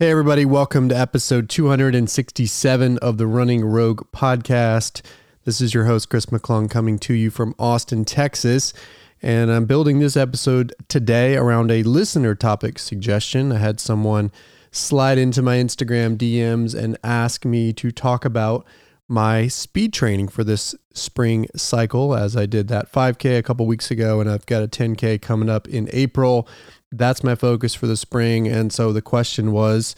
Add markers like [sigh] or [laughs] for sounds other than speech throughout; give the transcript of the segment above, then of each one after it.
Hey, everybody, welcome to episode 267 of the Running Rogue podcast. This is your host, Chris McClung, coming to you from Austin, Texas. And I'm building this episode today around a listener topic suggestion. I had someone slide into my Instagram DMs and ask me to talk about my speed training for this spring cycle as I did that 5K a couple weeks ago, and I've got a 10K coming up in April that's my focus for the spring. And so the question was,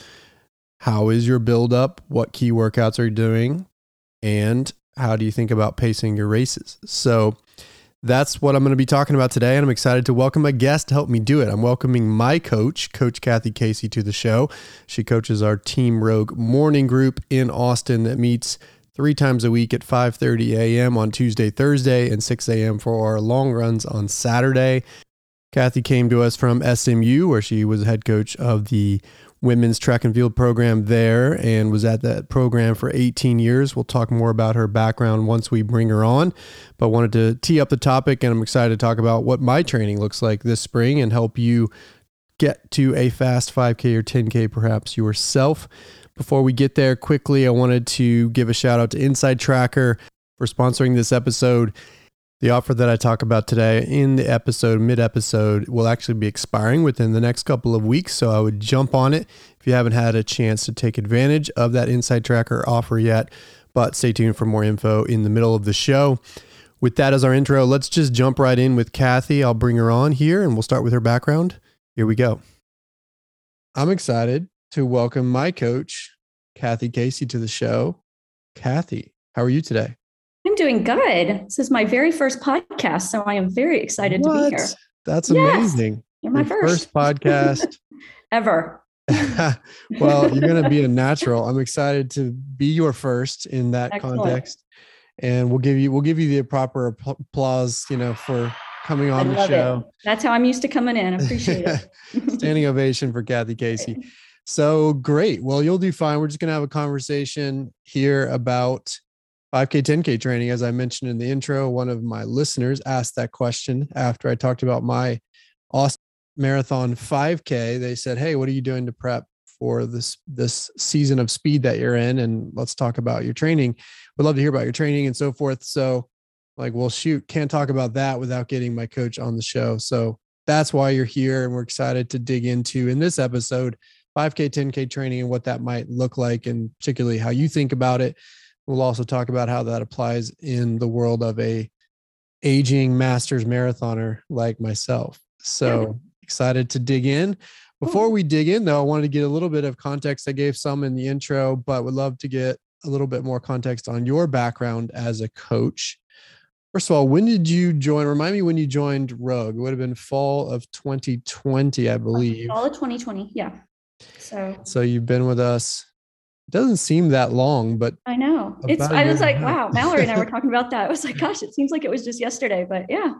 how is your build up? What key workouts are you doing? And how do you think about pacing your races? So that's what I'm going to be talking about today. And I'm excited to welcome a guest to help me do it. I'm welcoming my coach, Coach Cathy Casey, to the show. She coaches our Team Rogue morning group in Austin that meets three times a week at 5.30 a.m. on Tuesday, Thursday, and 6 a.m. for our long runs on Saturday. Cathy came to us from SMU, where she was head coach of the women's track and field program there and was at that program for 18 years. We'll talk more about her background once we bring her on, but wanted to tee up the topic and I'm excited to talk about what my training looks like this spring and help you get to a fast 5K or 10K perhaps yourself. Before we get there quickly, I wanted to give a shout out to Inside Tracker for sponsoring this episode. The offer that I talk about today in the episode, mid episode, will actually be expiring within the next couple of weeks. So I would jump on it if you haven't had a chance to take advantage of that Inside Tracker offer yet. But stay tuned for more info in the middle of the show. With that as our intro, let's just jump right in with Cathy. I'll bring her on here and we'll start with her background. Here we go. I'm excited to welcome my coach, Cathy Casey, to the show. Cathy, how are you today? I'm doing good. This is my very first podcast, so I am very excited what? to be here. That's amazing. Yes, you're my Your first. first [laughs] podcast ever. [laughs] well, you're going to be a [laughs] natural. I'm excited to be your first in that Excellent. context, and we'll give you we'll give you the proper applause, you know, for coming on the show. It. That's how I'm used to coming in. I appreciate it. Standing ovation for Cathy Casey. So great. Well, you'll do fine. We're just going to have a conversation here about 5K, 10K training. As I mentioned in the intro, one of my listeners asked that question after I talked about my Austin Marathon 5K. They said, Hey, what are you doing to prep for this this season of speed that you're in? And let's talk about your training. We'd love to hear about your training and so forth. So, like, well, shoot, can't talk about that without getting my coach on the show. So that's why you're here. And we're excited to dig into in this episode 5K, 10K training and what that might look like, and particularly how you think about it We'll also talk about how that applies in the world of a aging masters marathoner like myself. So excited to dig in. Before we dig in, though, I wanted to get a little bit of context. I gave some in the intro, but would love to get a little bit more context on your background as a coach. First of all, when did you join? Remind me when you joined Rogue. It would have been fall of 2020, I believe. Fall of 2020, yeah. So, so you've been with us doesn't seem that long, but I know it's. I was like, [laughs] wow, Mallory and I were talking about that. I was like, gosh, it seems like it was just yesterday, but yeah,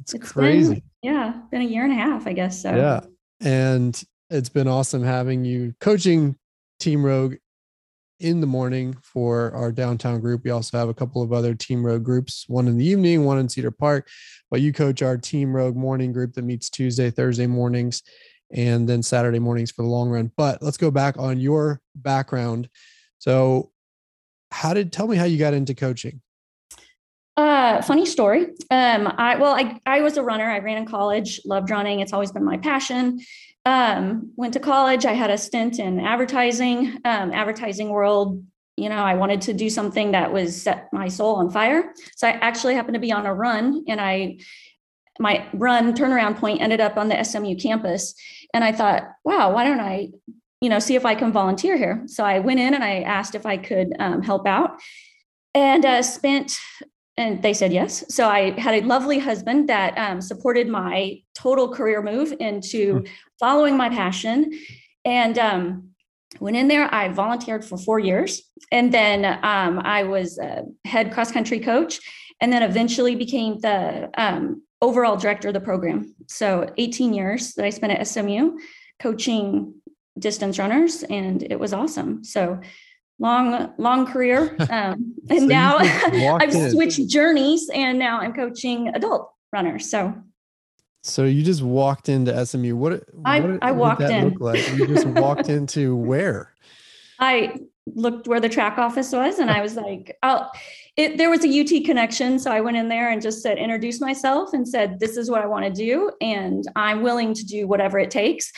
it's, it's crazy. Been, yeah, been a year and a half, I guess. So yeah, and it's been awesome having you coaching Team Rogue in the morning for our downtown group. We also have a couple of other Team Rogue groups, one in the evening, one in Cedar Park. But you coach our Team Rogue morning group that meets Tuesday, Thursday mornings and then Saturday mornings for the long run. But let's go back on your background. So, how did tell me how you got into coaching? Uh, funny story. Um, I well, I I was a runner. I ran in college. Loved running. It's always been my passion. Um, went to college. I had a stint in advertising. Um, advertising world. You know, I wanted to do something that was set my soul on fire. So I actually happened to be on a run, and I my run turnaround point ended up on the SMU campus. And I thought, wow, why don't I, you know, see if I can volunteer here? So I went in and I asked if I could um, help out and uh, spent, and they said yes. So I had a lovely husband that um, supported my total career move into hmm. following my passion. And um, went in there, I volunteered for four years. And then um, I was a head cross country coach and then eventually became the um, overall director of the program. So 18 years that I spent at SMU coaching distance runners, and it was awesome. So long, long career. [laughs] Um, and so now [laughs] I've in. switched journeys, and now I'm coaching adult runners. So So you just walked into SMU. What, I, what, I walked what in. Look like? You just walked [laughs] into where? I looked where the track office was and I was like, oh, it, there was a UT connection. So I went in there and just said, introduce myself and said, this is what I want to do. And I'm willing to do whatever it takes.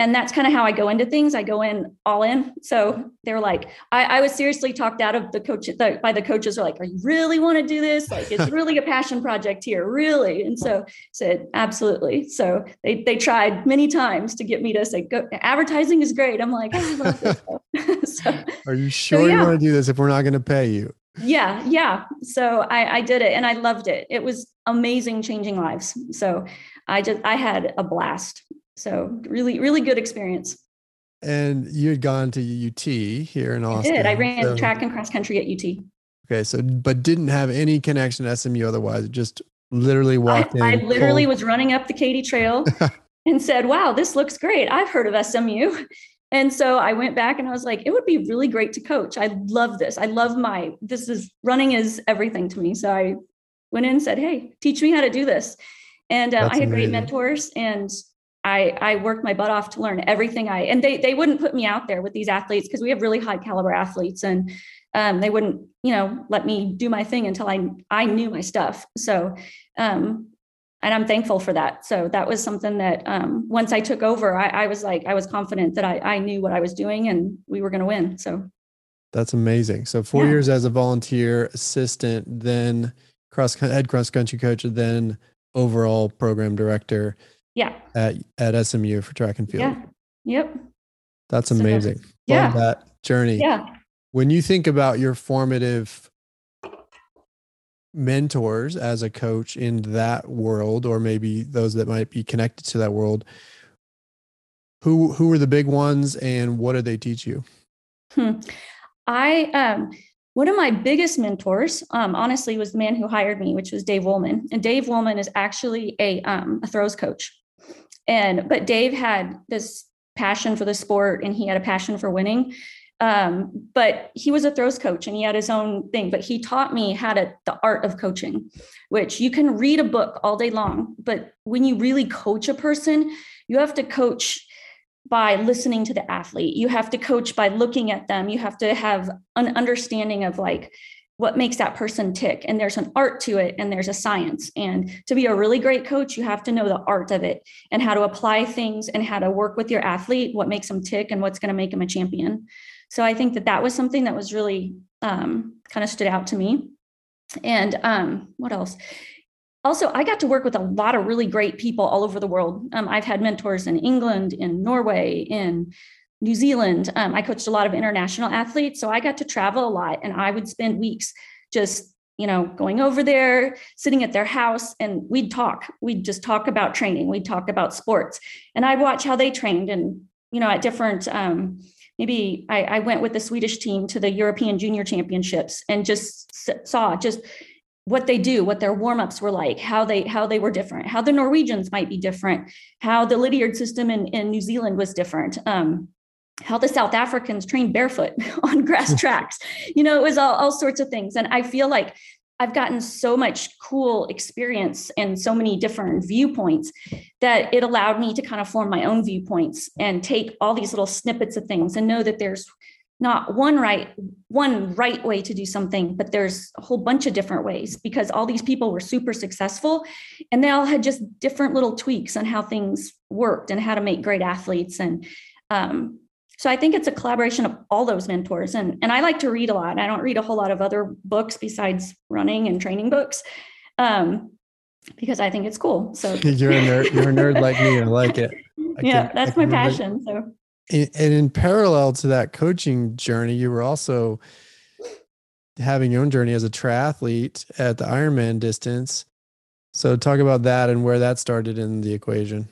And that's kind of how I go into things. I go in all in. So they're like, I, I was seriously talked out of the coach the, by the coaches are like, are you really want to do this? Like, it's really a passion project here, really. And so said, absolutely. So they, they tried many times to get me to say, go advertising is great. I'm like, I love this. [laughs] so, are you sure so, yeah. you want to do this if we're not going to pay you? Yeah yeah. So I, I did it and i loved it. It was amazing changing lives. So i just i had a blast. So really really good experience. And you had gone to ut here in austin i did. I ran so, track and cross country at ut okay so but didn't have any connection to smu otherwise just literally walked I, in i literally was running up the katy trail [laughs] and said wow this looks great. I've heard of smu and so I went back and I was like, it would be really great to coach. I love this. I love my, this is running is everything to me. So I went in and said, hey, teach me how to do this. And uh, I had amazing. great mentors and I, I worked my butt off to learn everything I, and they, they wouldn't put me out there with these athletes because we have really high caliber athletes and um, they wouldn't, you know, let me do my thing until I, I knew my stuff. So um, and I'm thankful for that. So that was something that um, once I took over, I, I, was like, I was confident that I, I knew what I was doing and we were going to win. So that's amazing. So four yeah. years as a volunteer assistant, then cross head cross country coach, then overall program director. Yeah. At at SMU for track and field. Yeah. Yep. That's amazing. So, yeah. Love that journey. Yeah. When you think about your formative mentors as a coach in that world or maybe those that might be connected to that world who who are the big ones and what did they teach you? Hmm. i um one of my biggest mentors um, honestly was the man who hired me which was dave wollman. And dave wollman is actually a um, a throws coach. And but dave had this passion for the sport and he had a passion for winning um, but he was a throws coach and he had his own thing. But he taught me how to the art of coaching, which you can read a book all day long, but when you really coach a person, you have to coach by listening to the athlete. You have to coach by looking at them. You have to have an understanding of like what makes that person tick and there's an art to it and there's a science and to be a really great coach you have to know the art of it and how to apply things and how to work with your athlete what makes them tick and what's going to make them a champion so I think that that was something that was really um, kind of stood out to me. And um, what else? Also, I got to work with a lot of really great people all over the world. Um, I've had mentors in England, in Norway, in New Zealand. Um, I coached a lot of international athletes. So I got to travel a lot and I would spend weeks just you know, going over there, sitting at their house, and we'd talk. We'd just talk about training. We'd talk about sports, and I'd watch how they trained, and you know, at different um, maybe I, I went with the Swedish team to the European Junior Championships and just saw just what they do, what their warm-ups were like, how they how they were different, how the Norwegians might be different, how the Lydiard system in, in New Zealand was different. Um, how the South Africans trained barefoot [laughs] on grass [laughs] tracks. You know, it was all, all sorts of things. And I feel like I've gotten so much cool experience and so many different viewpoints that it allowed me to kind of form my own viewpoints and take all these little snippets of things and know that there's not one right one right way to do something but there's a whole bunch of different ways because all these people were super successful and they all had just different little tweaks on how things worked and how to make great athletes. And um, so I think it's a collaboration of all those mentors. And, and I like to read a lot. I don't read a whole lot of other books besides running and training books um, because I think it's cool. So [laughs] you're a nerd. You're a nerd like me. I like it. I yeah, can, that's my passion. So and in parallel to that coaching journey, you were also having your own journey as a triathlete at the Ironman distance. So talk about that and where that started in the equation.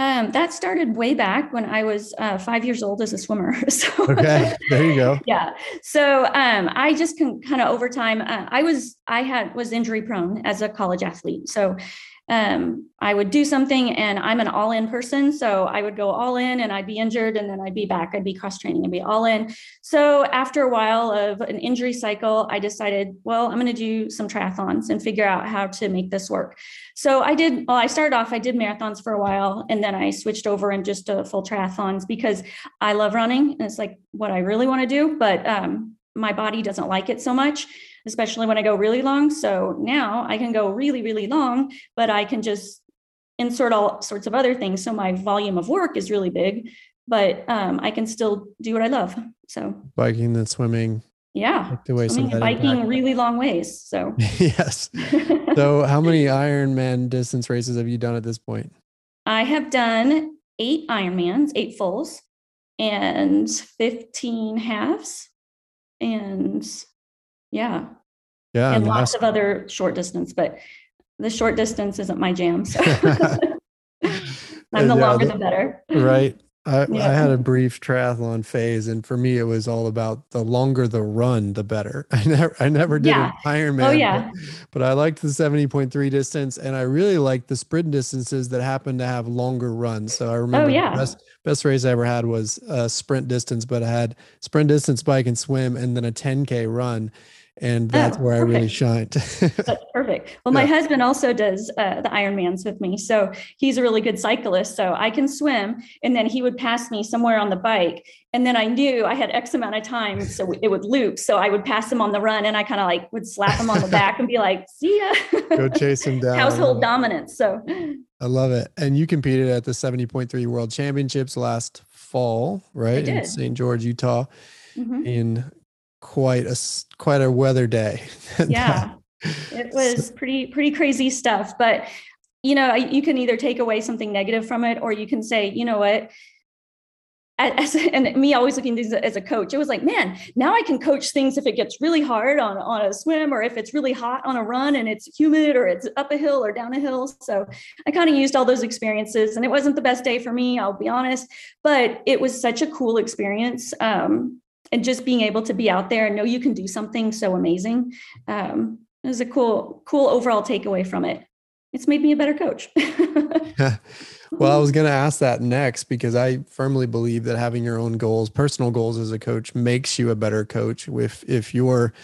Um, that started way back when I was uh, five years old as a swimmer. [laughs] So, okay, there you go. yeah. So um, I just can kind of over time. Uh, I was I had was injury prone as a college athlete. So um, I would do something and I'm an all in person. So I would go all in and I'd be injured and then I'd be back. I'd be cross training and be all in. So after a while of an injury cycle, I decided, well, I'm going to do some triathlons and figure out how to make this work. So I did, well, I started off, I did marathons for a while and then I switched over and just to full triathlons because I love running and it's like what I really want to do. But um, my body doesn't like it so much especially when I go really long. So now I can go really, really long, but I can just insert all sorts of other things. So my volume of work is really big, but um, I can still do what I love. So biking and swimming. Yeah. Swimming and biking impact. really long ways. So [laughs] yes. so how many Ironman distance races have you done at this point? I have done eight Ironmans, eight fulls, and 15 halves. And yeah. Yeah. And lots of other short distance, but the short distance isn't my jam. So [laughs] [laughs] I'm the yeah, longer the better. Right. I, yeah. [laughs] I, had a brief triathlon phase, and for me, it was all about the longer the run, the better. I never, I never did yeah. an Ironman. Oh yeah. But, but, I liked the seventy point three distance, and I really liked the sprint distances that happened to have longer runs. So I oh, remember oh, yeah. the best, best race I ever had was a sprint distance, but I had sprint distance, bike, and swim, and then a ten k run and that's oh, where I really shined. [laughs] that's perfect. Well, my yeah. husband also does uh, the Ironmans with me, so he's a really good cyclist. So I can swim, and then he would pass me somewhere on the bike, and then I knew I had X amount of time, so it would loop. So I would pass him on the run, and I kind of like would slap him on the back and be like, "See ya." Go chase him [laughs] down. Household dominance. So I love it. And you competed at the seventy point three World Championships last fall, right in St. George, Utah. Mm-hmm. in quite a quite a weather day. [laughs] yeah, it was pretty pretty crazy stuff. But you know, you can either take away something negative from it, or you can say, you know what. As, and me always looking at things as a coach, it was like, man, now I can coach things if it gets really hard on, on a swim or if it's really hot on a run and it's humid or it's up a hill or down a hill. So I kind of used all those experiences and it wasn't the best day for me, I'll be honest, but it was such a cool experience. Um, and just being able to be out there and know you can do something so amazing um, is a cool cool overall takeaway from it. It's made me a better coach. [laughs] Well i was going to ask that next because i firmly believe that having your own goals personal goals as a coach makes you a better coach if if you're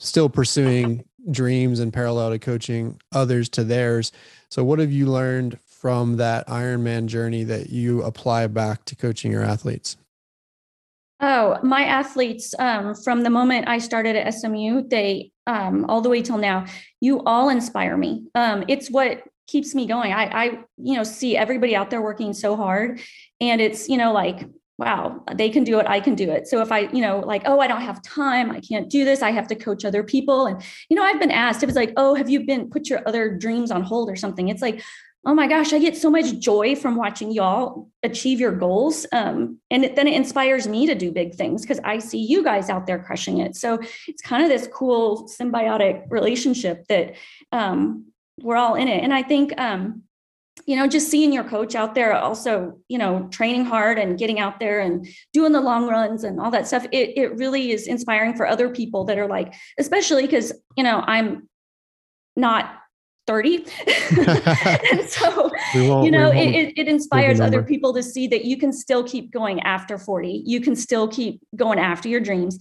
still pursuing dreams and parallel to coaching others to theirs. So what have you learned from that ironman journey that you apply back to coaching your athletes Oh, my athletes, um, from the moment I started at SMU, they um, all the way till now, you all inspire me. Um, it's what keeps me going. I, I, you know, see everybody out there working so hard, and it's, you know, like, wow, they can do it. I can do it. So if I, you know, like, oh, I don't have time, I can't do this. I have to coach other people. And you know, I've been asked, it was like, oh, have you been put your other dreams on hold or something? It's like, oh my gosh, I get so much joy from watching y'all achieve your goals. Um, and then it inspires me to do big things because I see you guys out there crushing it. So it's kind of this cool symbiotic relationship that um, we're all in it. And I think, um, you know, just seeing your coach out there also, you know, training hard and getting out there and doing the long runs and all that stuff, it, it really is inspiring for other people that are like, especially because, you know, I'm not 30 [laughs] and so you know it, it inspires other people to see that you can still keep going after 40 you can still keep going after your dreams.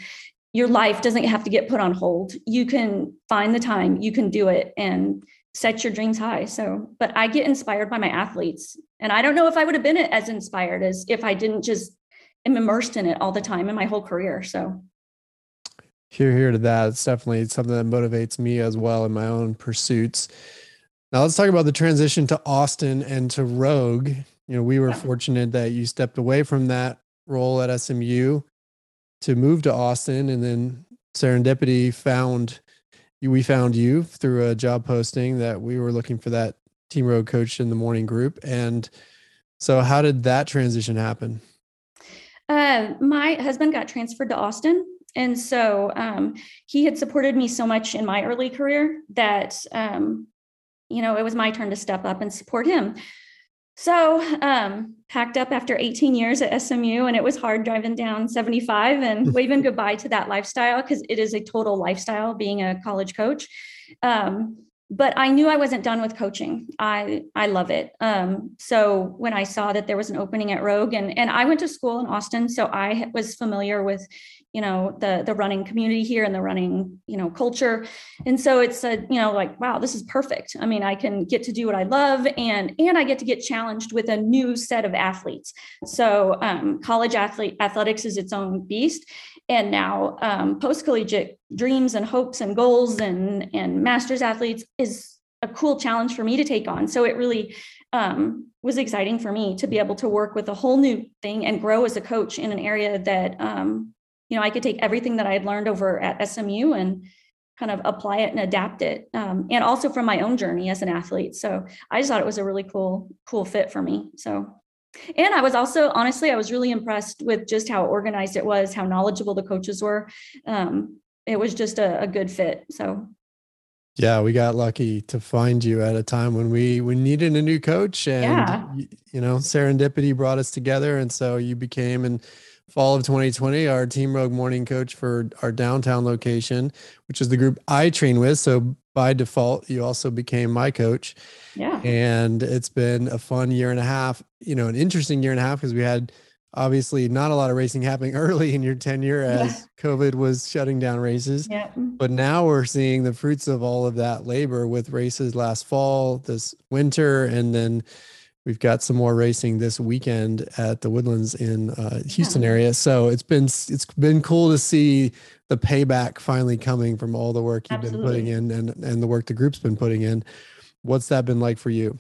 Your life doesn't have to get put on hold. You can find the time. You can do it and set your dreams high. So but i get inspired by my athletes. And i don't know if i would have been as inspired as if i didn't just am immersed in it all the time in my whole career. So. Here here to that. It's definitely something that motivates me as well in my own pursuits now let's talk about the transition to Austin and to Rogue. You know, we were fortunate that you stepped away from that role at SMU to move to Austin, and then serendipity found you. We found you through a job posting that we were looking for that Team Rogue coach in the morning group. And so, how did that transition happen? Uh, my husband got transferred to Austin. And so um, he had supported me so much in my early career that um, you know, it was my turn to step up and support him. So, um, packed up after 18 years at SMU, and it was hard driving down 75 and [laughs] waving goodbye to that lifestyle because it is a total lifestyle being a college coach. Um, but I knew I wasn't done with coaching. I I love it. Um, so when I saw that there was an opening at Rogue, and and I went to school in Austin, so I was familiar with, you know, the the running community here and the running, you know, culture, and so it's a you know like wow, this is perfect. I mean, I can get to do what I love, and and I get to get challenged with a new set of athletes. So um, college athlete athletics is its own beast, and now um, post collegiate dreams and hopes and goals and and masters athletes is a cool challenge for me to take on so it really um, was exciting for me to be able to work with a whole new thing and grow as a coach in an area that um, you know i could take everything that i had learned over at smu and kind of apply it and adapt it um, and also from my own journey as an athlete so i just thought it was a really cool cool fit for me so and I was also, honestly, I was really impressed with just how organized it was, how knowledgeable the coaches were. Um, it was just a, a good fit. So yeah, we got lucky to find you at a time when we we needed a new coach, and yeah. you, you know, serendipity brought us together, and so you became in fall of 2020 our Team Rogue morning coach for our downtown location, which is the group I train with. So by default, you also became my coach. Yeah. And it's been a fun year and a half, you know, an interesting year and a half because we had obviously not a lot of racing happening [laughs] early in your tenure as yeah. COVID was shutting down races. Yeah. But now we're seeing the fruits of all of that labor with races last fall, this winter, and then we've got some more racing this weekend at the Woodlands in uh, Houston yeah. area. So it's been it's been cool to see the payback finally coming from all the work you've Absolutely. been putting in and and the work the group's been putting in. What's that been like for you?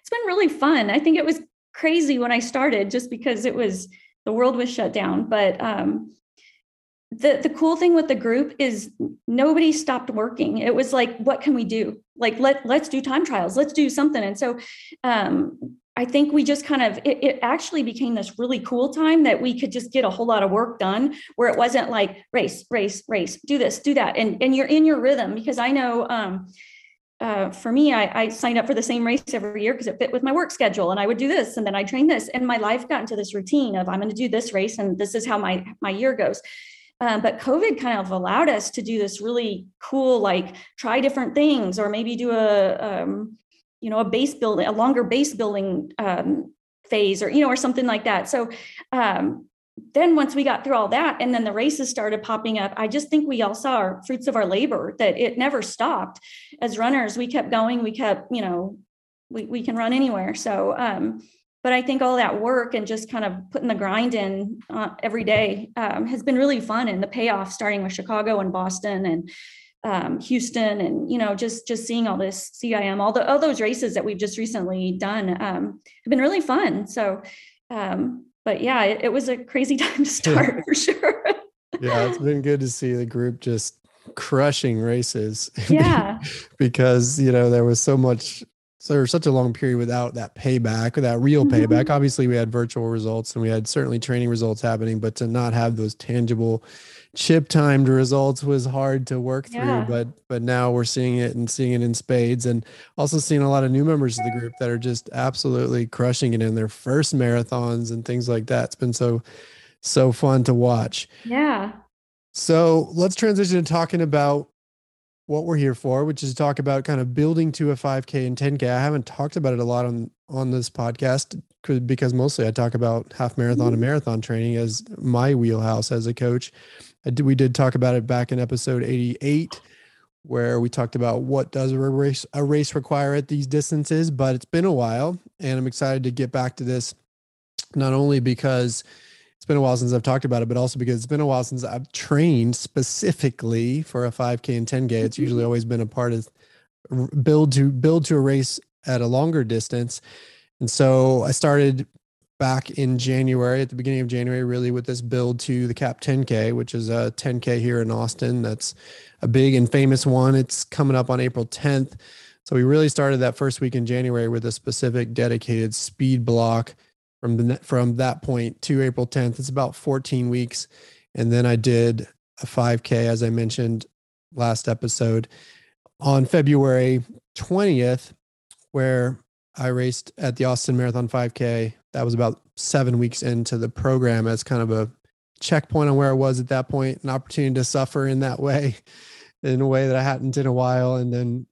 It's been really fun. I think it was crazy when I started just because it was the world was shut down, but um the the cool thing with the group is nobody stopped working. It was like what can we do? Like let let's do time trials. Let's do something. And so um I think we just kind of it, it, actually became this really cool time that we could just get a whole lot of work done where it wasn't like race, race, race, do this, do that. And and you're in your rhythm because I know um uh, for me, I, I, signed up for the same race every year because it fit with my work schedule, and I would do this, and then I train this, and my life got into this routine of I'm going to do this race, and this is how my my year goes. Um, but COVID kind of allowed us to do this really cool, like try different things, or maybe do a um, you know a base building a longer base building um, phase or you know or something like that. So um, then once we got through all that and then the races started popping up i just think we all saw our fruits of our labor that it never stopped. As runners we kept going we kept you know we, we can run anywhere. So um but i think all that work and just kind of putting the grind in uh, every day um, has been really fun and the payoff starting with chicago and boston and um, Houston and you know just just seeing all this CIM all the all those races that we've just recently done um, have been really fun. So, um, but yeah, it, it, was a crazy [laughs] time to start for sure. yeah, it's been good to see the group just crushing races. Yeah, [laughs] because you know there was so much. So there was such a long period without that payback, or that real payback. Mm-hmm. Obviously, we had virtual results and we had certainly training results happening, but to not have those tangible chip timed results was hard to work through yeah. but but now we're seeing it and seeing it in spades and also seeing a lot of new members of the group that are just absolutely crushing it in their first marathons and things like that it's been so so fun to watch yeah so let's transition to talking about what we're here for which is to talk about kind of building to a 5k and 10k i haven't talked about it a lot on on this podcast because mostly i talk about half marathon and mm-hmm. marathon training as my wheelhouse as a coach did, we did talk about it back in episode 88 where we talked about what does a race a race require at these distances but it's been a while and i'm excited to get back to this not only because it's been a while since i've talked about it but also because it's been a while since i've trained specifically for a 5k and 10k it's mm-hmm. usually always been a part of build to build to a race at a longer distance and so i started back in January, at the beginning of January, really with this build to the Cap 10K, which is a 10K here in Austin. That's a big and famous one. It's coming up on April 10th. So we really started that first week in January with a specific dedicated speed block from the from that point to April 10th. It's about 14 weeks. And then I did a 5K, as I mentioned last episode, on February 20th, where I raced at the Austin Marathon 5K that was about seven weeks into the program as kind of a checkpoint on where I was at that point, an opportunity to suffer in that way, in a way that I hadn't in a while. And then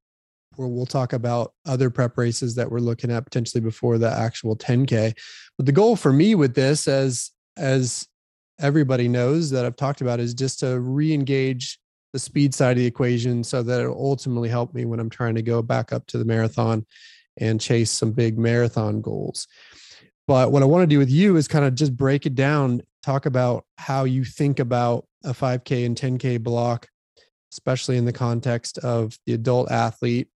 we'll talk about other prep races that we're looking at potentially before the actual 10K. But the goal for me with this, as as everybody knows that I've talked about, is just to re-engage the speed side of the equation so that it'll ultimately help me when I'm trying to go back up to the marathon and chase some big marathon goals. But what I want to do with you is kind of just break it down, talk about how you think about a 5K and 10K block, especially in the context of the adult athlete.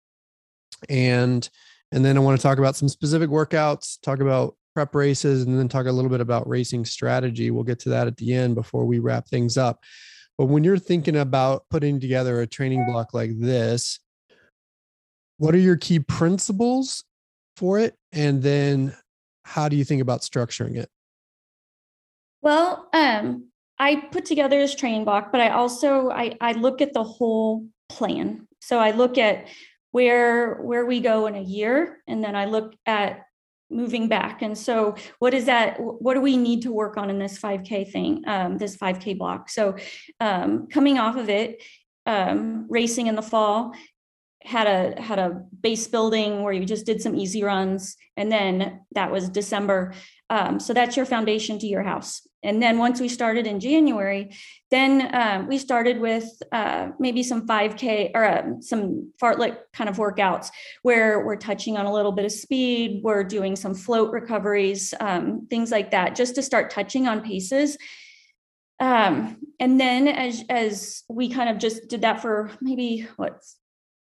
And and then I want to talk about some specific workouts, talk about prep races, and then talk a little bit about racing strategy. We'll get to that at the end before we wrap things up. But when you're thinking about putting together a training block like this, what are your key principles for it? And then how do you think about structuring it? Well, um, I put together this training block, but I also I, I look at the whole plan. So I look at where where we go in a year, and then I look at moving back. And so, what is that? What do we need to work on in this 5K thing, um, this 5K block? So, um, coming off of it, um, racing in the fall, had a had a base building where you just did some easy runs and then that was december um, so that's your foundation to your house. And then once we started in january then um, we started with uh, maybe some 5k or uh, some fartlek kind of workouts where we're touching on a little bit of speed we're doing some float recoveries um, things like that just to start touching on paces. Um, and then as as we kind of just did that for maybe what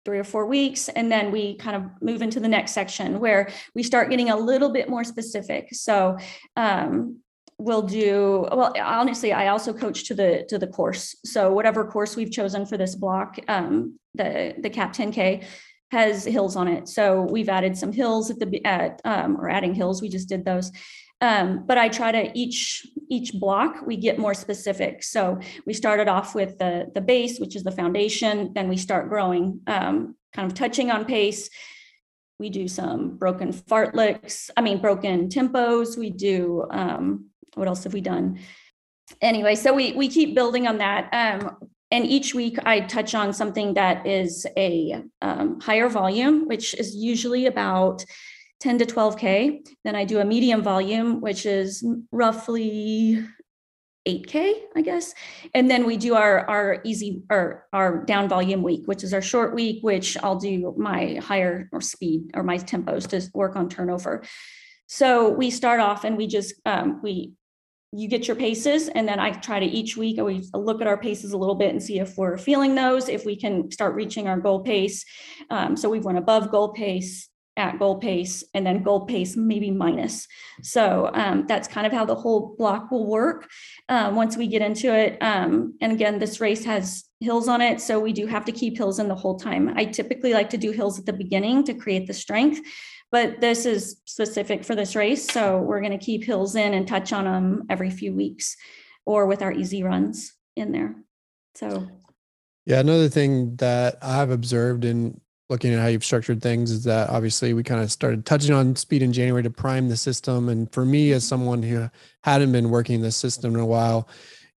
three or four weeks. And then we kind of move into the next section where we start getting a little bit more specific. So, um, we'll do well honestly i also coach to the to the course so whatever course we've chosen for this block um, the the cap 10k has hills on it so we've added some hills at the at um, or adding hills we just did those um, but I try to each each block we get more specific. So we started off with the the base, which is the foundation. Then we start growing, um, kind of touching on pace. We do some broken fartleks. I mean, broken tempos. We do um, what else have we done? Anyway, so we we keep building on that. Um, and each week I touch on something that is a um, higher volume, which is usually about 10 to 12K. Then I do a medium volume, which is roughly 8K, I guess. And then we do our, our easy or our down volume week, which is our short week, which I'll do my higher or speed or my tempos to work on turnover. So we start off and we just, um, we, you get your paces and then I try to each week always look at our paces a little bit and see if we're feeling those, if we can start reaching our goal pace. Um, so we've went above goal pace, at goal pace and then goal pace maybe minus. So um, that's kind of how the whole block will work uh, once we get into it. Um, and again, this race has hills on it, so we do have to keep hills in the whole time. I typically like to do hills at the beginning to create the strength, but this is specific for this race, so we're going to keep hills in and touch on them every few weeks, or with our easy runs in there. So. Yeah, another thing that I've observed in looking at how you've structured things is that obviously we kind of started touching on speed in January to prime the system. And for me, as mm-hmm. someone who hadn't been working the system in a while,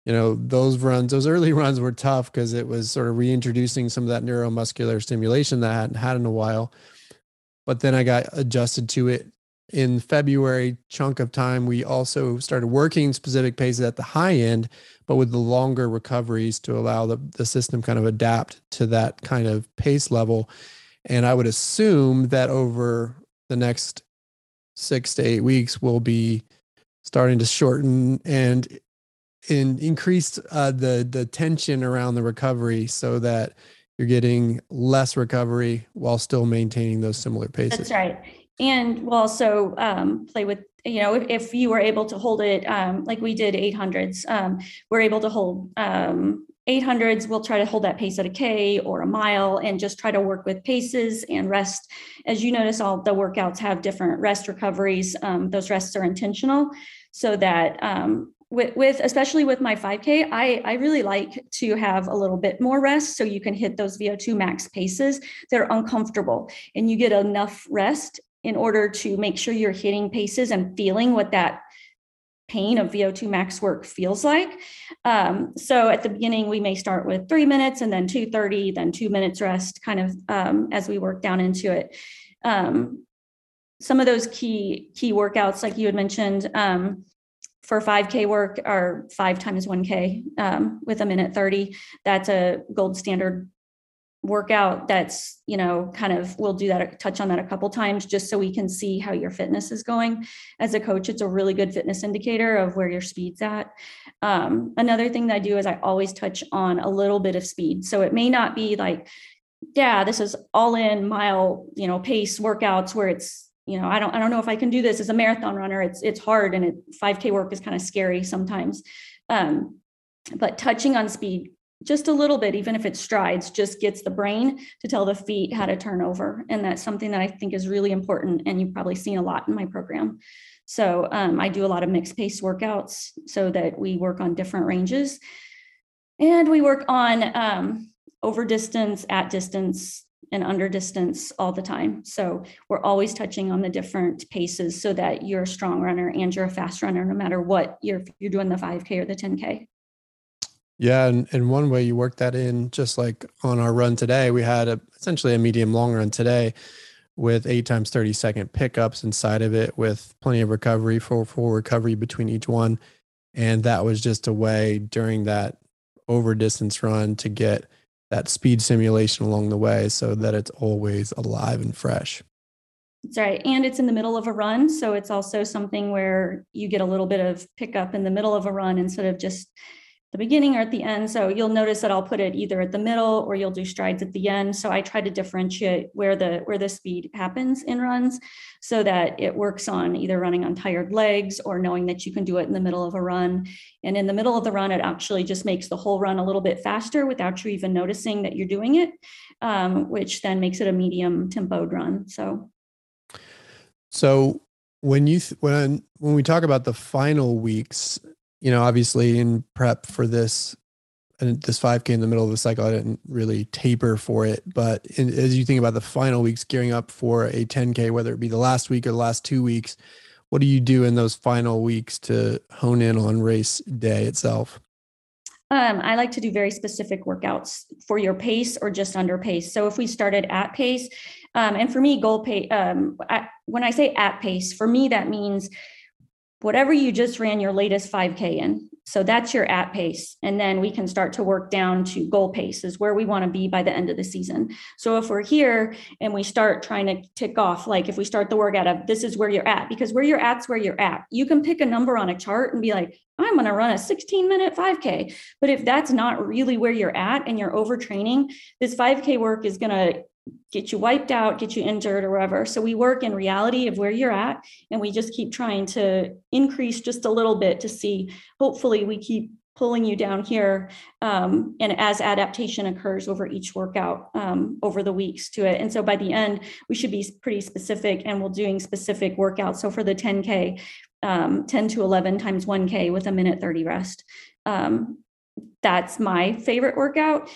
you know, those runs, those early [laughs] runs were tough because it was sort of reintroducing some of that neuromuscular stimulation that I hadn't had in a while. But then I got adjusted to it in February chunk of time. We also started working specific paces at the high end, but with the longer recoveries to allow the, the system kind of adapt to that kind of pace level and I would assume that over the next six to eight weeks, we'll be starting to shorten and and increase uh, the the tension around the recovery so that you're getting less recovery while still maintaining those similar paces. That's right. And we'll also um, play with, you know, if, if, you were able to hold it um, like we did 800s, um, we're able to hold um, 800s, we'll try to hold that pace at a K or a mile and just try to work with paces and rest. As you notice, all the workouts have different rest recoveries. Um, those rests are intentional so that um, with, with, especially with my 5K, I, I really like to have a little bit more rest so you can hit those VO2 max paces. They're uncomfortable and you get enough rest in order to make sure you're hitting paces and feeling what that pain of VO2 max work feels like. Um, so at the beginning, we may start with three minutes and then 230, then two minutes rest, kind of um, as we work down into it. Um, some of those key key workouts, like you had mentioned, um, for 5K work are five times 1K um, with a minute 30. That's a gold standard workout that's you know kind of we'll do that touch on that a couple times just so we can see how your fitness is going. As a coach it's a really good fitness indicator of where your speed's at. Um, another thing that i do is i always touch on a little bit of speed. So it may not be like yeah this is all in mile you know pace workouts where it's you know i don't i don't know if i can do this as a marathon runner. It's it's hard and it 5k work is kind of scary sometimes. Um, but touching on speed just a little bit, even if it strides, just gets the brain to tell the feet how to turn over. And that's something that I think is really important. And you've probably seen a lot in my program. So um, I do a lot of mixed pace workouts so that we work on different ranges. And we work on um, over distance, at distance, and under distance all the time. So we're always touching on the different paces so that you're a strong runner and you're a fast runner, no matter what you're, you're doing the 5K or the 10K. Yeah, and, and one way you work that in, just like on our run today, we had a, essentially a medium long run today with eight times 30 second pickups inside of it with plenty of recovery for full recovery between each one. And that was just a way during that over distance run to get that speed simulation along the way so that it's always alive and fresh. That's right. And it's in the middle of a run. So it's also something where you get a little bit of pickup in the middle of a run instead of just the beginning or at the end. So you'll notice that I'll put it either at the middle or you'll do strides at the end. So I try to differentiate where the where the speed happens in runs so that it works on either running on tired legs or knowing that you can do it in the middle of a run. And in the middle of the run, it actually just makes the whole run a little bit faster without you even noticing that you're doing it, um, which then makes it a medium tempoed run. So so when you th- when when we talk about the final weeks you know, obviously in prep for this and this 5K in the middle of the cycle, I didn't really taper for it. But in, as you think about the final weeks gearing up for a 10K, whether it be the last week or the last two weeks, what do you do in those final weeks to hone in on race day itself? Um, I like to do very specific workouts for your pace or just under pace. So if we started at pace, um, and for me, goal pace, um, when I say at pace, for me, that means whatever you just ran your latest 5K in. So that's your at pace. And then we can start to work down to goal pace is where we want to be by the end of the season. So if we're here and we start trying to tick off, like if we start the workout of this is where you're at, because where you're at's where you're at. You can pick a number on a chart and be like, I'm going to run a 16 minute 5K. But if that's not really where you're at and you're overtraining, this 5K work is going to get you wiped out, get you injured or whatever. So we work in reality of where you're at and we just keep trying to increase just a little bit to see, hopefully we keep pulling you down here um, and as adaptation occurs over each workout um, over the weeks to it. And so by the end we should be pretty specific and we're doing specific workouts. So for the 10k um, 10 to 11 times 1k with a minute 30 rest um, that's my favorite workout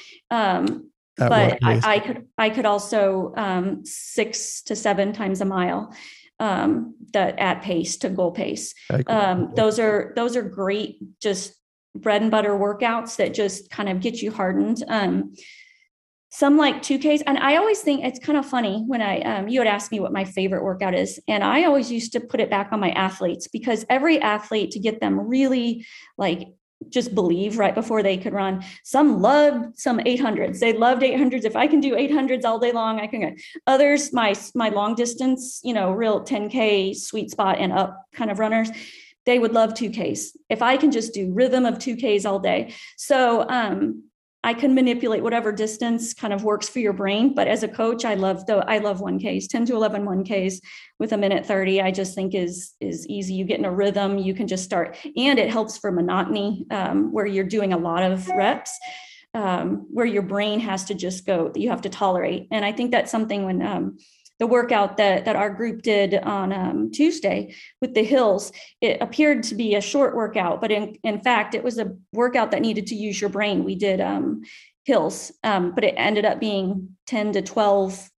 but I, I, could I could also um, six to seven times a mile um, that at pace to goal pace. Um, those are those are great, just bread and butter workouts that just kind of get you hardened. Um, some like 2Ks, and I always think it's kind of funny when I um, you had asked me what my favorite workout is, and I always used to put it back on my athletes because every athlete to get them really like just believe right before they could run. Some loved some 800s. They loved 800s. If I can do 800s all day long, I can go. Others, my my long distance, you know, real 10k sweet spot and up kind of runners, they would love 2ks. If I can just do rhythm of 2ks all day. So um, I can manipulate whatever distance kind of works for your brain. But as a coach, I love the I love 1Ks, 10 to 11 1Ks with a minute 30. I just think is is easy. You get in a rhythm, you can just start, and it helps for monotony um, where you're doing a lot of reps. Um, where your brain has to just go that you have to tolerate and i think that's something when um, the workout that that our group did on um, Tuesday with the hills, it appeared to be a short workout, but in in fact, it was a workout that needed to use your brain. We did um, hills, um, but it ended up being ten to twelve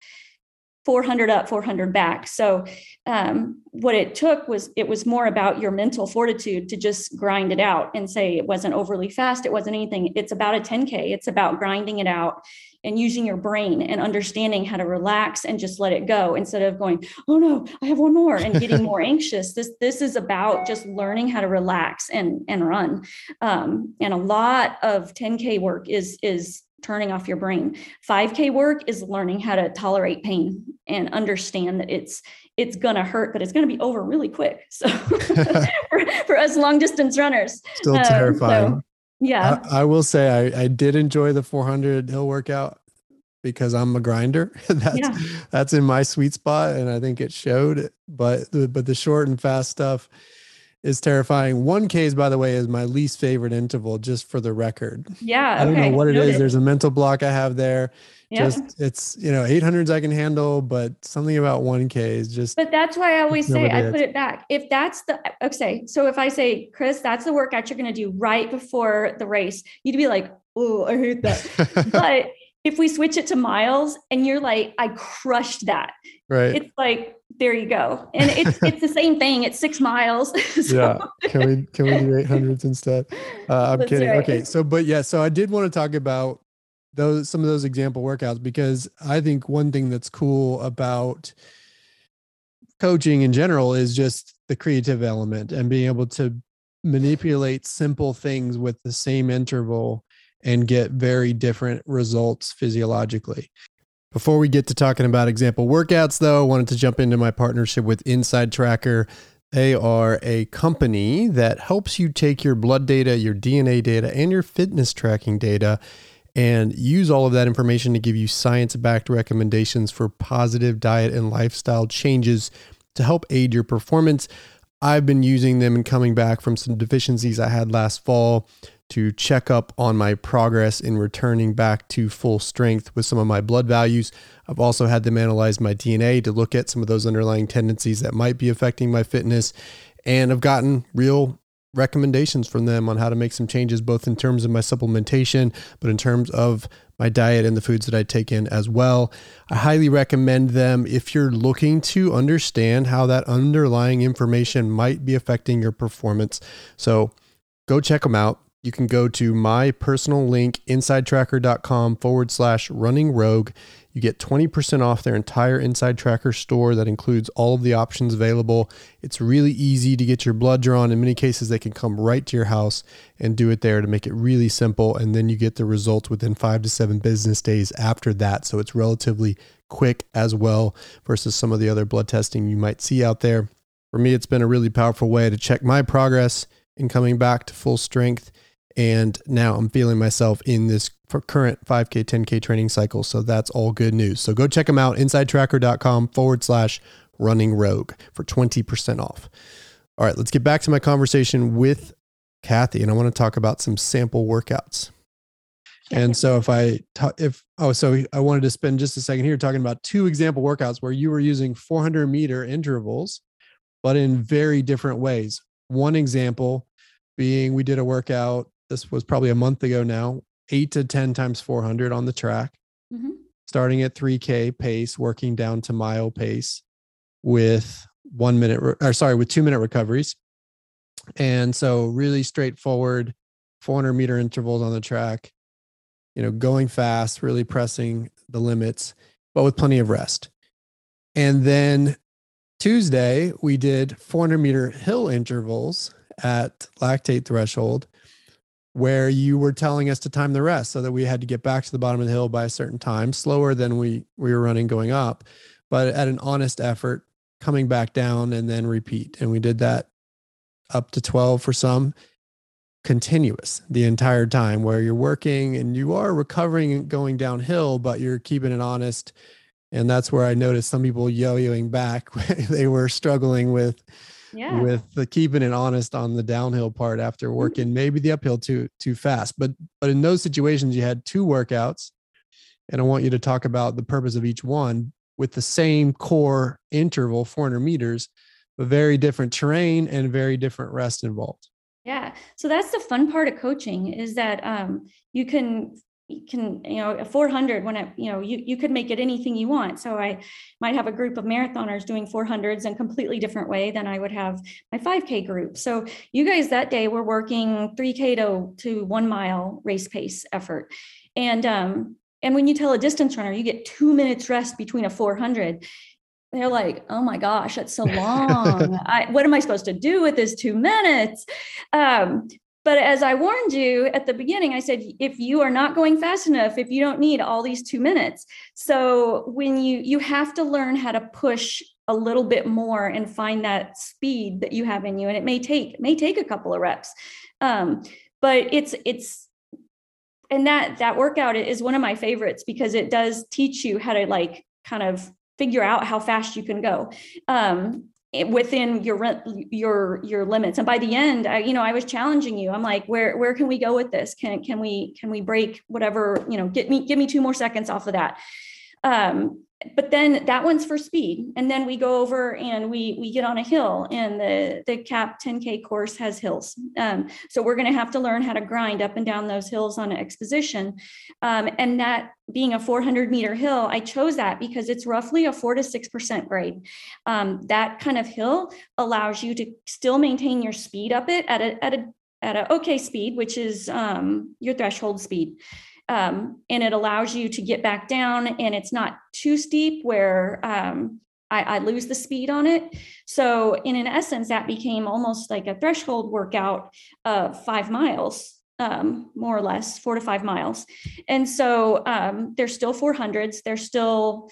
400 up 400 back. So um, what it took was it was more about your mental fortitude to just grind it out and say it wasn't overly fast it wasn't anything. It's about a 10k it's about grinding it out and using your brain and understanding how to relax and just let it go instead of going oh no i have one more and getting more [laughs] anxious. This this is about just learning how to relax and and run. Um, and a lot of 10k work is is turning off your brain. 5k work is learning how to tolerate pain and understand that it's it's going to hurt but it's going to be over really quick. So [laughs] for, for us long distance runners. Still terrifying um, so, yeah I, I, will say I, I did enjoy the 400 hill workout because i'm a grinder [laughs] that's yeah. that's in my sweet spot and i think it showed but the, but the short and fast stuff is terrifying. 1Ks, by the way, is my least favorite interval, just for the record. Yeah. I don't okay. know what it Noted. is. There's a mental block I have there. Yeah. Just it's you know 800s I can handle, but something about 1K is just. But that's why I always say I put it back. If that's the okay, so if I say Chris, that's the workout you're going to do right before the race, you'd be like, oh, I hate that. [laughs] but if we switch it to miles and you're like, I crushed that. Right. It's like there you go. And it's it's the same thing. It's six miles. [laughs] So. yeah. Can we can we do 800s instead? Uh, i'm That's kidding. right. okay. So but yeah so i did want to talk about those some of those example workouts because i think one thing that's cool about coaching in general is just the creative element and being able to manipulate simple things with the same interval and get very different results physiologically before we get to talking about example workouts, though, I wanted to jump into my partnership with InsideTracker. They are a company that helps you take your blood data, your DNA data, and your fitness tracking data and use all of that information to give you science backed recommendations for positive diet and lifestyle changes to help aid your performance. I've been using them and coming back from some deficiencies I had last fall to check up on my progress in returning back to full strength with some of my blood values. I've also had them analyze my DNA to look at some of those underlying tendencies that might be affecting my fitness. And I've gotten real recommendations from them on how to make some changes, both in terms of my supplementation, but in terms of my diet and the foods that I take in as well. I highly recommend them if you're looking to understand how that underlying information might be affecting your performance. So go check them out you can go to my personal link, insidetracker.com forward slash running rogue. You get 20% off their entire InsideTracker store that includes all of the options available. It's really easy to get your blood drawn. In many cases, they can come right to your house and do it there to make it really simple. And then you get the results within five to seven business days after that. So it's relatively quick as well versus some of the other blood testing you might see out there. For me, it's been a really powerful way to check my progress in coming back to full strength and now I'm feeling myself in this current 5K, 10K training cycle. So that's all good news. So go check them out, insidetracker.com forward slash running rogue for 20% off. All right, let's get back to my conversation with Cathy. And I want to talk about some sample workouts. And so if I ta- if oh so I wanted to spend just a second here talking about two example workouts where you were using 400 meter intervals, but in very different ways. One example being we did a workout this was probably a month ago now, eight to 10 times 400 on the track, mm-hmm. starting at 3K pace, working down to mile pace with one minute, or sorry, with two minute recoveries. And so, really straightforward 400 meter intervals on the track, you know, going fast, really pressing the limits, but with plenty of rest. And then Tuesday, we did 400 meter hill intervals at lactate threshold where you were telling us to time the rest so that we had to get back to the bottom of the hill by a certain time, slower than we we were running going up, but at an honest effort, coming back down and then repeat. And we did that up to 12 for some continuous the entire time where you're working and you are recovering and going downhill, but you're keeping it honest. And that's where I noticed some people yo-yoing back. [laughs] they were struggling with yeah. with the keeping it honest on the downhill part after mm-hmm. working mm-hmm. maybe the uphill too too fast. But but in those situations you had two workouts, and I want you to talk about the purpose of each one with the same core interval, 400 meters, but very different terrain and very different rest involved. Yeah. So that's the fun part of coaching is that um, you can can you know a 400 when it you know you, you could make it anything you want so i might have a group of marathoners doing 400s in a completely different way than i would have my 5k group so you guys that day were working 3k to, to one mile race pace effort and um and when you tell a distance runner you get two minutes rest between a 400 they're like, oh my gosh, that's so [laughs] long. I, what am I supposed to do with this two minutes? Um, but as I warned you at the beginning, I said, if you are not going fast enough, if you don't need all these two minutes. So when you you have to learn how to push a little bit more and find that speed that you have in you. And it may take, may take a couple of reps. Um, but it's it's and that that workout is one of my favorites because it does teach you how to like kind of figure out how fast you can go. Um, within your your your limits. And by the end I, you know i was challenging you. I'm like where where can we go with this? Can can we can we break whatever you know get me give me two more seconds off of that. Um but then that one's for speed. And then we go over and we we get on a hill and the the cap 10k course has hills. Um, so we're going to have to learn how to grind up and down those hills on an exposition. Um, and that being a 400 meter hill i chose that because it's roughly a 4 to 6% grade. Um, that kind of hill allows you to still maintain your speed up it at a at a at a okay speed which is um, your threshold speed um, and it allows you to get back down and it's not too steep where um, I, I, lose the speed on it. So in an essence, that became almost like a threshold workout of five miles, um, more or less, four to five miles. And so um, they're still 400s. They're still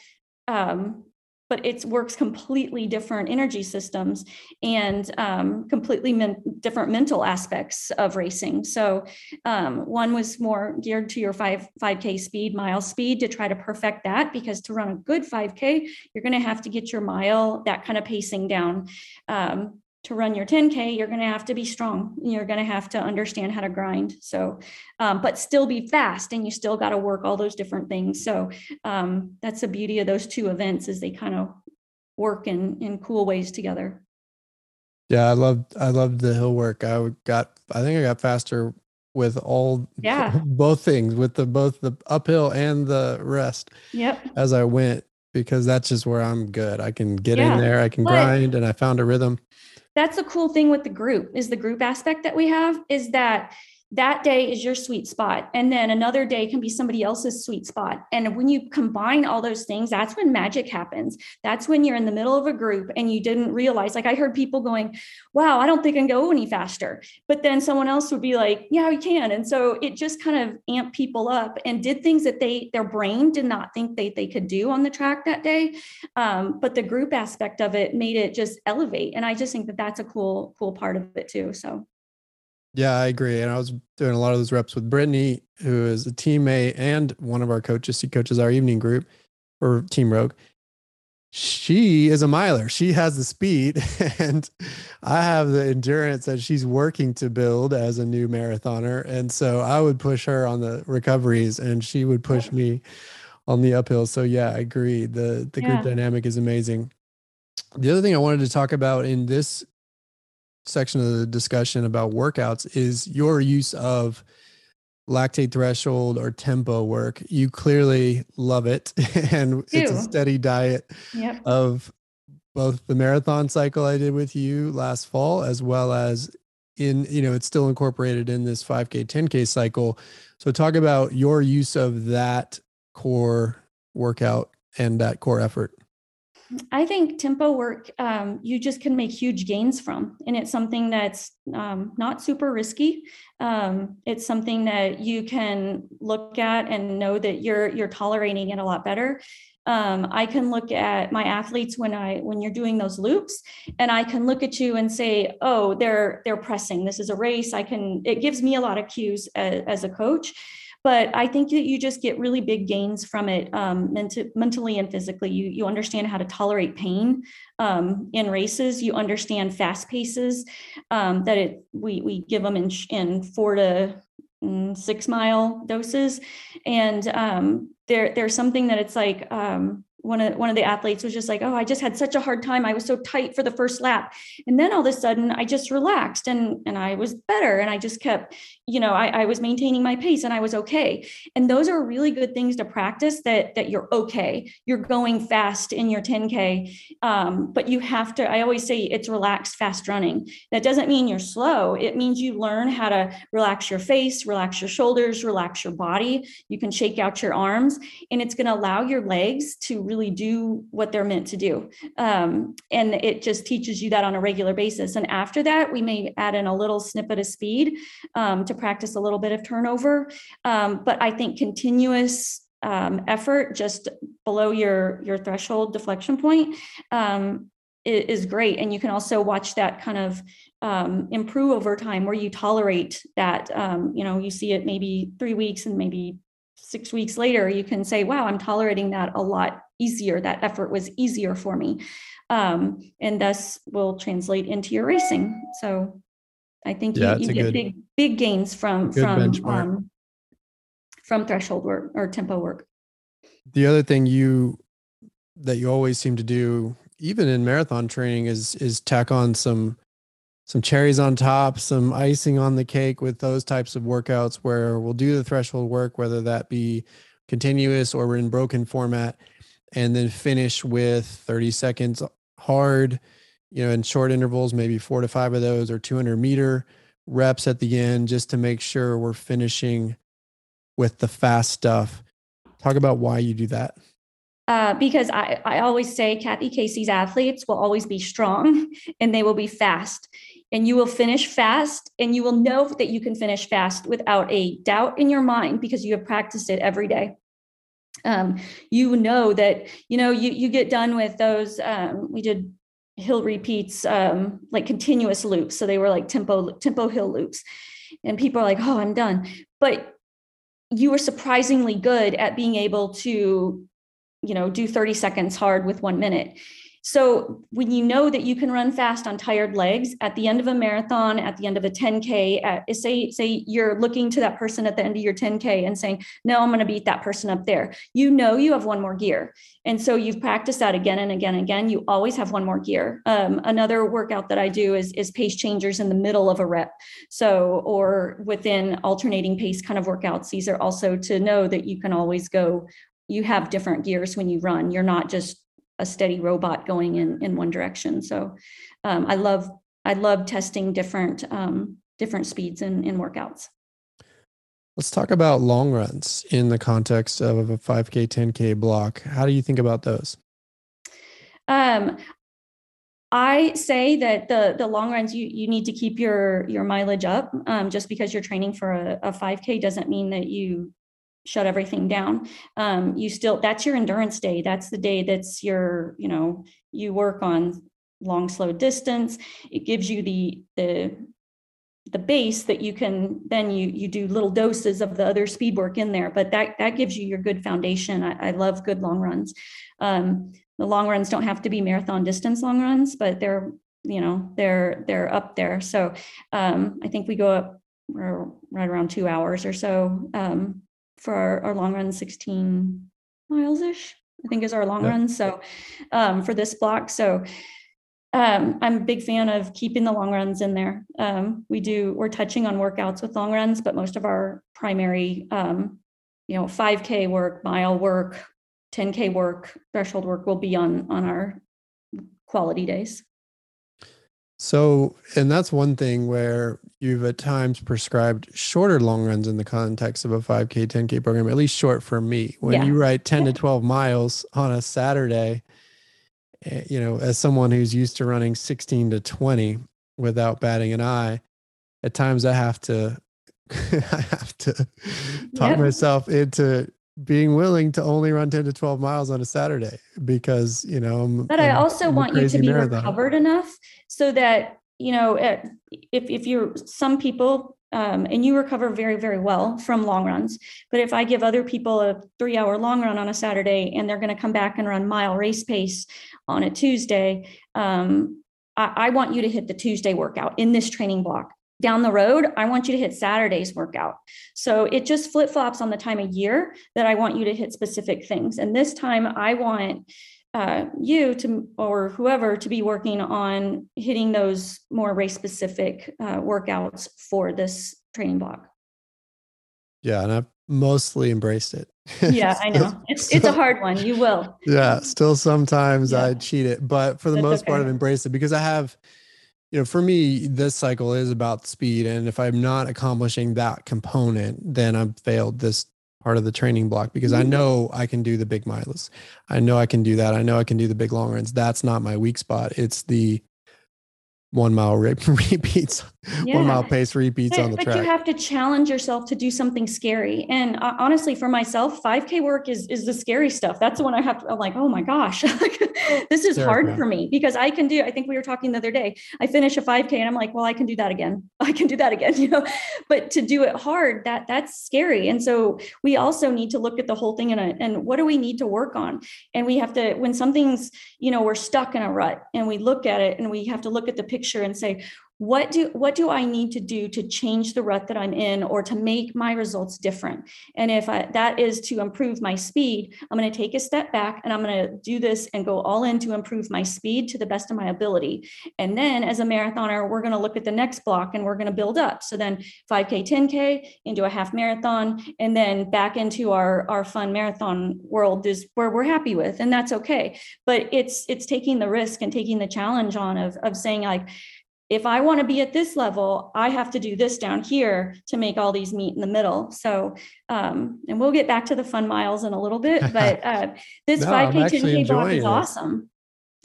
um, but it works completely different energy systems and um, completely men- different mental aspects of racing. So um, one was more geared to your five 5K speed, mile speed to try to perfect that because to run a good 5K, you're going to have to get your mile, that kind of pacing down. Um, to run your 10k you're going to have to be strong. You're going to have to understand how to grind. So um, but still be fast and you still got to work all those different things. So um, that's the beauty of those two events is they kind of work in in cool ways together. Yeah i loved i loved the hill work. I got i think i got faster with all [laughs] yeah. both things with the both the uphill and the rest yep. as i went because that's just where i'm good. I can get yeah. in there i can but, grind and i found a rhythm that's the cool thing with the group is the group aspect that we have is that that day is your sweet spot. And then another day can be somebody else's sweet spot. And when you combine all those things that's when magic happens. That's when you're in the middle of a group and you didn't realize like i heard people going wow i don't think i can go any faster. But then someone else would be like yeah you can. And so it just kind of amped people up and did things that they their brain did not think they, they could do on the track that day. Um, but the group aspect of it made it just elevate. And i just think that that's a cool cool part of it too so yeah, I agree. And I was doing a lot of those reps with Brittany, who is a teammate and one of our coaches. She coaches our evening group or Team Rogue. She is a miler. She has the speed, [laughs] and I have the endurance that she's working to build as a new marathoner. And so I would push her on the recoveries, and she would push me on the uphill. So yeah, I agree. The the group yeah. dynamic is amazing. The other thing I wanted to talk about in this section of the discussion about workouts is your use of lactate threshold or tempo work. You clearly love it, [laughs] and it's a steady diet yep. of both the marathon cycle I did with you last fall, as well as in you know it's still incorporated in this 5k 10k cycle so talk about your use of that core workout and that core effort I think tempo work um, you just can make huge gains from, and it's something that's um, not super risky. Um, it's something that you can look at and know that you're you're tolerating it a lot better. Um, I can look at my athletes when I when you're doing those loops, and I can look at you and say, "Oh, they're they're pressing. This is a race." I can. It gives me a lot of cues as, as a coach but I think that you just get really big gains from it um, ment- mentally and physically. You, you understand how to tolerate pain um, in races. You understand fast paces um, that it we, we give them in, in four to mm, six mile doses. And um, there, there's something that it's like, um, one of one of the athletes was just like, "Oh, I just had such a hard time. I was so tight for the first lap." And then all of a sudden, I just relaxed and and I was better and I just kept, you know, I, I was maintaining my pace and I was okay. And those are really good things to practice that that you're okay. You're going fast in your 10K. Um, but you have to, I always say it's relaxed fast running. That doesn't mean you're slow. It means you learn how to relax your face, relax your shoulders, relax your body. You can shake out your arms, and it's going to allow your legs to really do what they're meant to do. Um, and it just teaches you that on a regular basis. And after that, we may add in a little snippet of speed um, to practice a little bit of turnover. Um, but I think continuous um, effort just below your your threshold deflection point um, is, great and you can also watch that kind of um, improve over time where you tolerate that um, you know you see it maybe three weeks and maybe six weeks later you can say wow i'm tolerating that a lot easier. That effort was easier for me. Um, and thus will translate into your racing. So i think yeah, you, you get good, big big gains from from um, from threshold work or tempo work. The other thing you that you always seem to do, even in marathon training, is is tack on some some cherries on top, some icing on the cake with those types of workouts where we'll do the threshold work, whether that be continuous or in broken format, and then finish with 30 seconds hard, you know, in short intervals, maybe four to five of those or 200 meter reps at the end, just to make sure we're finishing with the fast stuff. Talk about why you do that. Uh, because I, I always say Cathy Casey's athletes will always be strong [laughs] and they will be fast. And you will finish fast and you will know that you can finish fast without a doubt in your mind because you have practiced it every day. Um, you know that, you know, you, you get done with those. Um, we did hill repeats, um, like continuous loops. So they were like tempo, tempo hill loops. And people are like, oh, I'm done. But you were surprisingly good at being able to you know do 30 seconds hard with one minute so when you know that you can run fast on tired legs at the end of a marathon, at the end of a 10K, at, say, say you're looking to that person at the end of your 10K and saying, no, I'm going to beat that person up there. You know you have one more gear. And so you've practiced that again and again and again. You always have one more gear. Um, another workout that I do is, is pace changers in the middle of a rep. So, or within alternating pace kind of workouts. These are also to know that you can always go you have different gears when you run. You're not just a steady robot going in in one direction. So um, I love I love testing different um, different speeds in, in workouts. Let's talk about long runs in the context of a 5K, 10K block. How do you think about those? Um, I say that the the long runs you you need to keep your your mileage up. Um, just because you're training for a, a 5K doesn't mean that you shut everything down. Um, you still that's your endurance day. That's the day that's your you know you work on long slow distance. It gives you the the the base that you can then you you do little doses of the other speed work in there. But that that gives you your good foundation. I, I love good long runs. Um, the long runs don't have to be marathon distance long runs but they're you know they're they're up there. So um, i think we go up right around two hours or so. Um, for our, our long run 16 miles ish i think is our long yep. run. So um, for this block. So um, i'm a big fan of keeping the long runs in there. Um, we do we're touching on workouts with long runs but most of our primary um, you know 5k work mile work 10k work threshold work will be on on our quality days. So, and that's one thing where you've at times prescribed shorter long runs in the context of a 5K, 10K program, at least short for me. When yeah. you write 10 yeah. to 12 miles on a Saturday, eh, you know, as someone who's used to running 16 to 20 without batting an eye, at times I have to [laughs] I have to talk myself into being willing to only run 10 to 12 miles on a Saturday because, you know, I'm, but I also I'm want you to be marathon. recovered enough so that, you know, if, if you're some people, um, and you recover very, very well from long runs. But if I give other people a three hour long run on a Saturday and they're going to come back and run mile race pace on a Tuesday, um, I, I want you to hit the Tuesday workout in this training block down the road, I want you to hit Saturday's workout. So it just flip flops on the time of year that I want you to hit specific things. And this time I want uh, you to or whoever to be working on hitting those more race specific uh, workouts for this training block. Yeah, and I've mostly embraced it. Yeah, [laughs] I know. It's it's a hard one. You will. Yeah, still sometimes yeah. I cheat it, but for the That's most okay. part, I've embraced it because I have, you know, for me, this cycle is about speed, and if I'm not accomplishing that component, then I've failed this part of the training block because I mm-hmm. know I can do the big miles. I know I can do that. I know I can do the big long runs. That's not my weak spot. It's the one mile [laughs] repeats, yeah. one mile pace repeats but, on the but track. you have to challenge yourself to do something scary. And uh, honestly, for myself, 5K work is is the scary stuff. That's the one I have to. I'm like, oh my gosh, [laughs] this is hard for me because I can do. I think we were talking the other day. I finish a 5K and I'm like, well, I can do that again. [laughs] I can do that again. You know, but to do it hard, that that's scary. And so we also need to look at the whole thing and and what do we need to work on? And we have to when something's you know we're stuck in a rut and we look at it and we have to look at the picture picture and say, what do what do i need to do to change the rut that i'm in or to make my results different? And if I, that is to improve my speed i'm going to take a step back and i'm going to do this and go all in to improve my speed to the best of my ability. And then as a marathoner we're going to look at the next block and we're going to build up. So then 5k 10k into a half marathon and then back into our our fun marathon world is where we're happy with and that's okay. But it's it's taking the risk and taking the challenge on of of saying like if I want to be at this level, I have to do this down here to make all these meet in the middle. So, um, and we'll get back to the fun miles in a little bit, [laughs] but uh, this no, 5K, 10K block is awesome.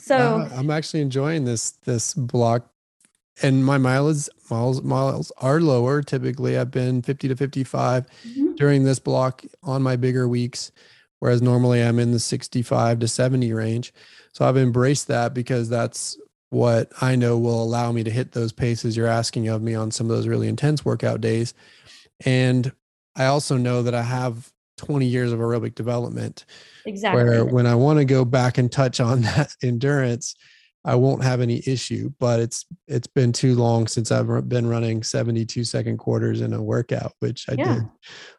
So no, I'm actually enjoying this this block, and my mileage miles miles are lower. Typically, I've been 50 to 55 mm-hmm. during this block on my bigger weeks, whereas normally I'm in the 65 to 70 range. So I've embraced that because that's what I know will allow me to hit those paces you're asking of me on some of those really intense workout days. And I also know that I have 20 years of aerobic development. Exactly. Where when I want to go back and touch on [laughs] that endurance, I won't have any issue, but it's it's been too long since I've been running 72 second quarters in a workout, which I yeah. did.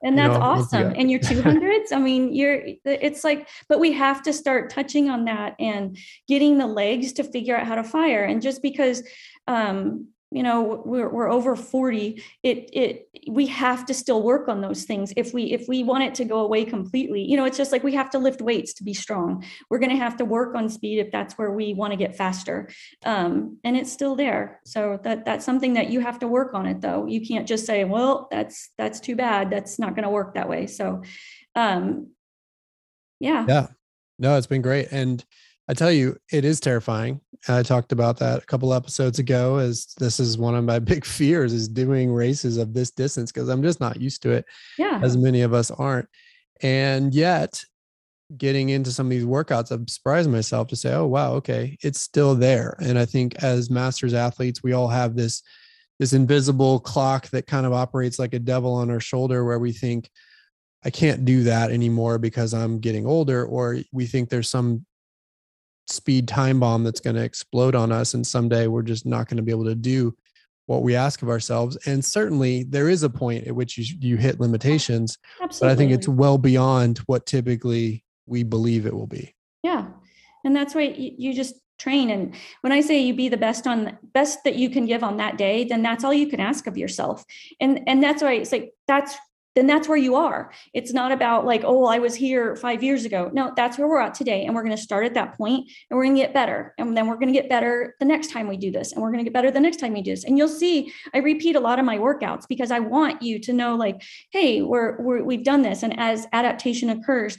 And that's know, awesome. And your [laughs] 200s, I mean, you're it's like but we have to start touching on that and getting the legs to figure out how to fire and just because um you know we're, we're over 40 it it we have to still work on those things if we if we want it to go away completely. You know it's just like we have to lift weights to be strong. We're going to have to work on speed if that's where we want to get faster. Um, and it's still there. So that that's something that you have to work on it though. You can't just say well that's that's too bad. That's not going to work that way. So um yeah. Yeah. No it's been great. And I tell you, it is terrifying. I talked about that a couple episodes ago as this is one of my [laughs] big fears is doing races of this distance because I'm just not used to it. Yeah. As many of us aren't. And yet getting into some of these workouts, I've surprised myself to say, oh wow, okay, it's still there. And I think as masters athletes, we all have this this invisible clock that kind of operates like a devil on our shoulder where we think I can't do that anymore because I'm getting older, or we think there's some speed time bomb that's going to explode on us and someday we're just not going to be able to do what we ask of ourselves. And certainly there is a point at which you, you hit limitations Absolutely. but i think it's well beyond what typically we believe it will be. Yeah. And that's why you, you just train. And when i say you be the best on best that you can give on that day then that's all you can ask of yourself. And and that's why it's like that's then that's where you are. It's not about like, oh, I was here five years ago. No, that's where we're at today. And we're going to start at that point and we're going to get better. And then we're going to get better the next time we do this. And we're going to get better the next time we do this. And you'll see, I repeat a lot of my workouts because I want you to know, like, hey, we're, we're we've done this. And as adaptation occurs,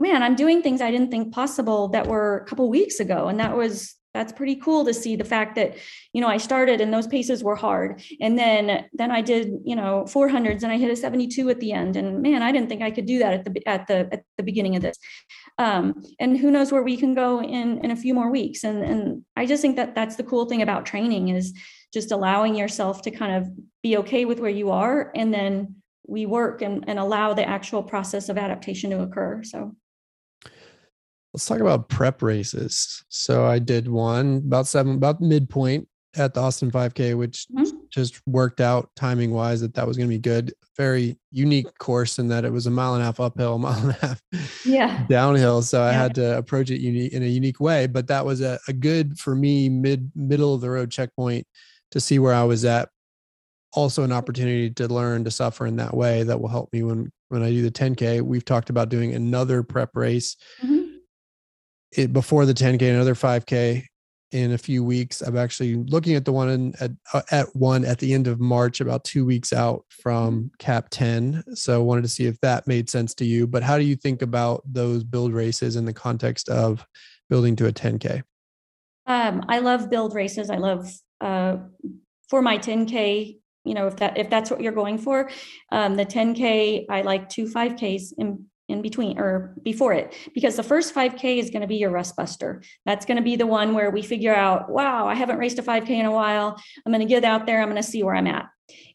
man, I'm doing things I didn't think possible that were a couple weeks ago. And that was that's pretty cool to see the fact that you know i started and those paces were hard. And then then i did you know 400s and i hit a 72 at the end. And man i didn't think i could do that at the at the at the beginning of this. Um, and who knows where we can go in in a few more weeks. And and i just think that that's the cool thing about training is just allowing yourself to kind of be okay with where you are and then we work and, and allow the actual process of adaptation to occur. So Let's talk about prep races. So I did one about seven, about midpoint at the Austin 5K, which mm-hmm. just worked out timing wise that that was going to be good. Very unique course in that it was a mile and a half uphill, a [laughs] mile and a half yeah. downhill. So yeah. I had to approach it unique in a unique way. But that was a, a good for me mid middle of the road checkpoint to see where I was at. Also an opportunity to learn to suffer in that way that will help me when when I do the 10K. We've talked about doing another prep race. Mm-hmm. It, before the 10K, another 5K in a few weeks. I'm actually looking at the one in, at uh, at one at the end of March, about two weeks out from mm-hmm. Cap 10. So wanted to see if that made sense to you. But how do you think about those build races in the context of building to a 10K? Um, I love build races. I love uh, for my 10K. You know, if that if that's what you're going for, um, the 10K, I like two 5Ks in in between or before it because the first 5k is going to be your rust buster. That's going to be the one where we figure out wow i haven't raced a 5k in a while. I'm going to get out there i'm going to see where i'm at.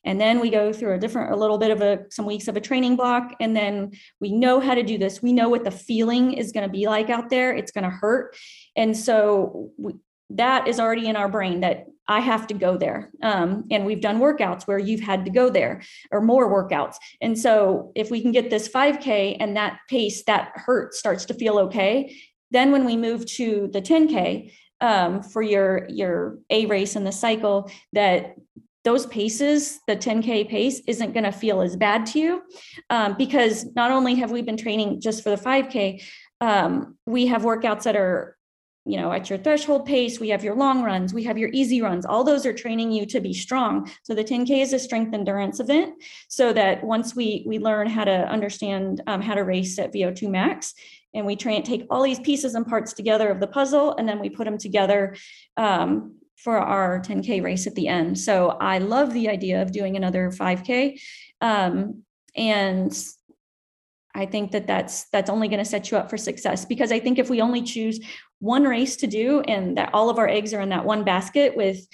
And then we go through a different a little bit of a some weeks of a training block and then we know how to do this. We know what the feeling is going to be like out there. It's going to hurt. And so we, that is already in our brain that I have to go there. Um, and we've done workouts where you've had to go there or more workouts. And so if we can get this 5K and that pace, that hurt starts to feel okay, then when we move to the 10K um, for your your A race in the cycle, that those paces, the 10K pace, isn't going to feel as bad to you um, because not only have we been training just for the 5K, um, we have workouts that are you know at your threshold pace we have your long runs we have your easy runs. All those are training you to be strong. So the 10k is a strength endurance event so that once we we learn how to understand um, how to race at vo2 max and we train take all these pieces and parts together of the puzzle and then we put them together um, for our 10k race at the end. So i love the idea of doing another 5k um, and I think that that's that's only going to set you up for success because I think if we only choose one race to do and that all of our eggs are in that one basket with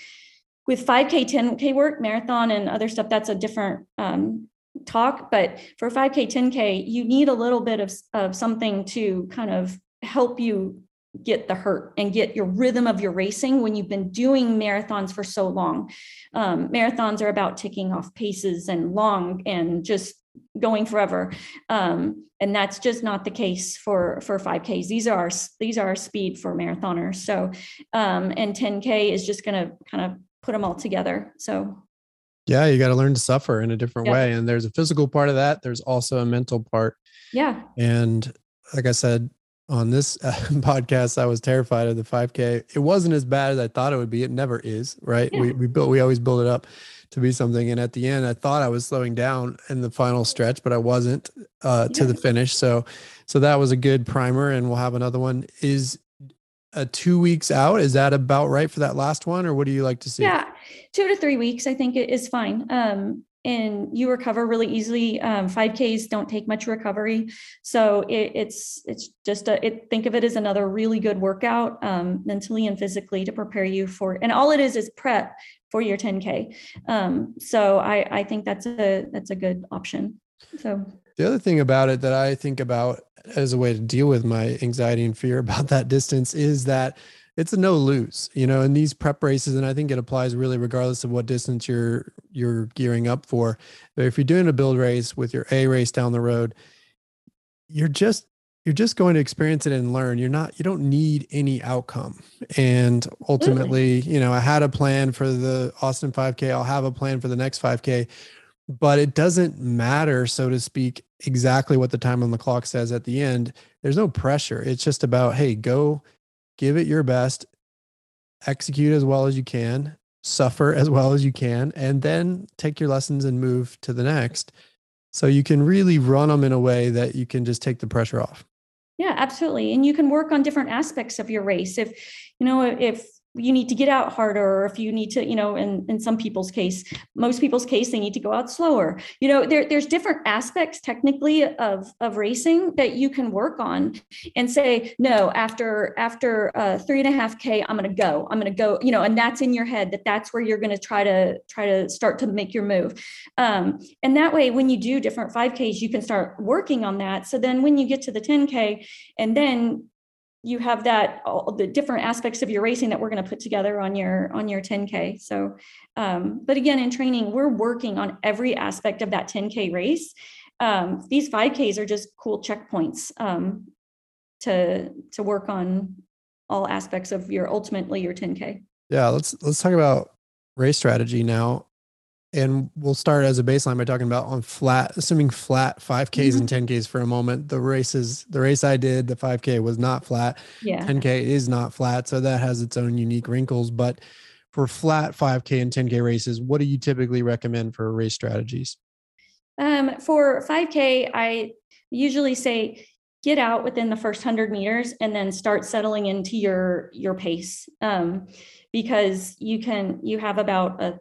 with 5k 10k work marathon and other stuff that's a different um, talk. But for 5k 10k you need a little bit of, of something to kind of help you get the hurt and get your rhythm of your racing when you've been doing marathons for so long. Um, marathons are about ticking off paces and long and just going forever. Um, and that's just not the case for for 5ks these are our, these are our speed for marathoners. So um, and 10k is just going to kind of put them all together. So. Yeah you got to learn to suffer in a different yeah. way and there's a physical part of that there's also a mental part. Yeah. And like i said on this [laughs] podcast i was terrified of the 5k it wasn't as bad as i thought it would be. It never is right? Yeah. we, we built we always build it up to be something. And at the end, I thought I was slowing down in the final stretch, but I wasn't uh, to the finish. So, so that was a good primer, and we'll have another one. Is a two weeks out? Is that about right for that last one, or what do you like to see? Yeah, two to three weeks, I think it is fine. Um, and you recover really easily. Um, 5Ks don't take much recovery, so it, it's it's just a it, think of it as another really good workout um, mentally and physically to prepare you for. And all it is is prep for your 10K. Um, so I I think that's a that's a good option. So the other thing about it that I think about as a way to deal with my anxiety and fear [laughs] about that distance is that it's a no lose, you know, in these prep races. And I think it applies really regardless of what distance you're you're gearing up for. But if you're doing a build race with your A race down the road, you're just you're just going to experience it and learn. You're not you don't need any outcome. And ultimately, you know, I had a plan for the Austin 5K. I'll have a plan for the next 5K. But it doesn't matter, so to speak, exactly what the time on the clock says at the end. There's no pressure. It's just about, hey, go give it your best, execute as well as you can, suffer as well as you can, and then take your lessons and move to the next. So you can really run them in a way that you can just take the pressure off. Yeah, absolutely. And you can work on different aspects of your race. If, you know, if you need to get out harder or if you need to you know in, in some people's case most people's case they need to go out slower. You know there, there's different aspects technically of of racing that you can work on and say no after after uh, three and a half k i'm to go. I'm to go you know and that's in your head that that's where you're to try to try to start to make your move. Um, and that way when you do different 5ks you can start working on that. So then when you get to the 10k and then you have that all the different aspects of your racing that we're going to put together on your on your 10k so um, but again in training we're working on every aspect of that 10k race. Um, these 5ks are just cool checkpoints um, to to work on all aspects of your ultimately your 10k yeah let's let's talk about race strategy now and we'll start as a baseline by talking about on flat assuming flat 5ks mm-hmm. and 10ks for a moment. The races the race i did the 5k was not flat. Yeah. 10k is not flat so that has its own unique wrinkles. But for flat 5k and 10k races what do you typically recommend for race strategies? Um, for 5k i usually say get out within the first 100 meters and then start settling into your your pace. Um, because you can you have about a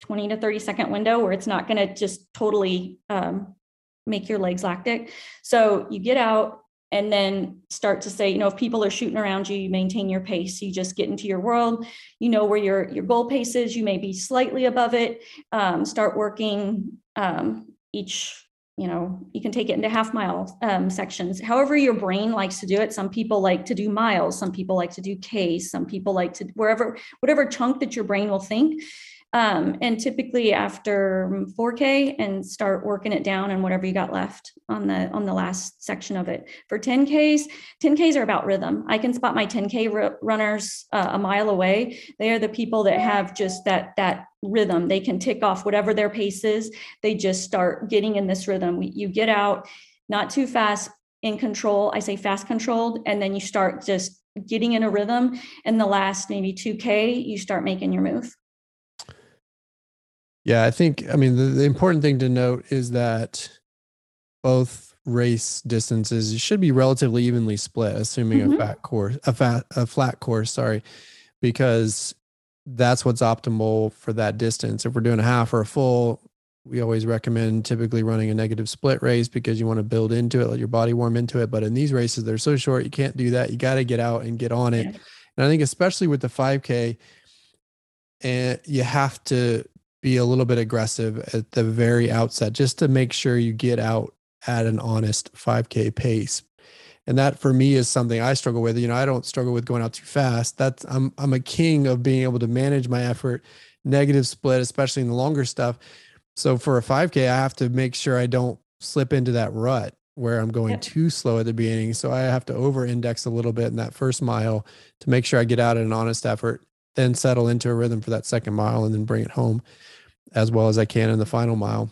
20 to 30 second window where it's not going to just totally um, make your legs lactic. So you get out and then start to say, you know, if people are shooting around you, you maintain your pace. You just get into your world. You know where your your goal pace is. You may be slightly above it. Um, start working um, each. You know, you can take it into half mile um, sections. However, your brain likes to do it. Some people like to do miles. Some people like to do K. Some people like to wherever whatever chunk that your brain will think um, and typically after 4k and start working it down and whatever you got left on the on the last section of it. For 10ks 10ks are about rhythm. I can spot my 10k r- runners uh, a mile away. They are the people that have just that that rhythm. They can tick off whatever their pace is. They just start getting in this rhythm. You get out not too fast in control. I say fast controlled and then you start just getting in a rhythm. And the last maybe 2k you start making your move yeah, I think, I mean, the, the important thing to note is that both race distances should be relatively evenly split, assuming mm-hmm. a fat course, a fat, a flat course, sorry, because that's what's optimal for that distance. If we're doing a half or a full, we always recommend typically running a negative split race because you want to build into it, let your body warm into it. But in these races, they're so short, you can't do that. You got to get out and get on it. And I think, especially with the 5K, and eh, you have to be a little bit aggressive at the very outset just to make sure you get out at an honest 5k pace. And that for me is something i struggle with. You know i don't struggle with going out too fast. That's i'm i'm a king of being able to manage my effort negative split especially in the longer stuff. So for a 5k i have to make sure i don't slip into that rut where i'm going yep. too slow at the beginning. So i have to over index a little bit in that first mile to make sure i get out at an honest effort then settle into a rhythm for that second mile and then bring it home as well as I can in the final mile.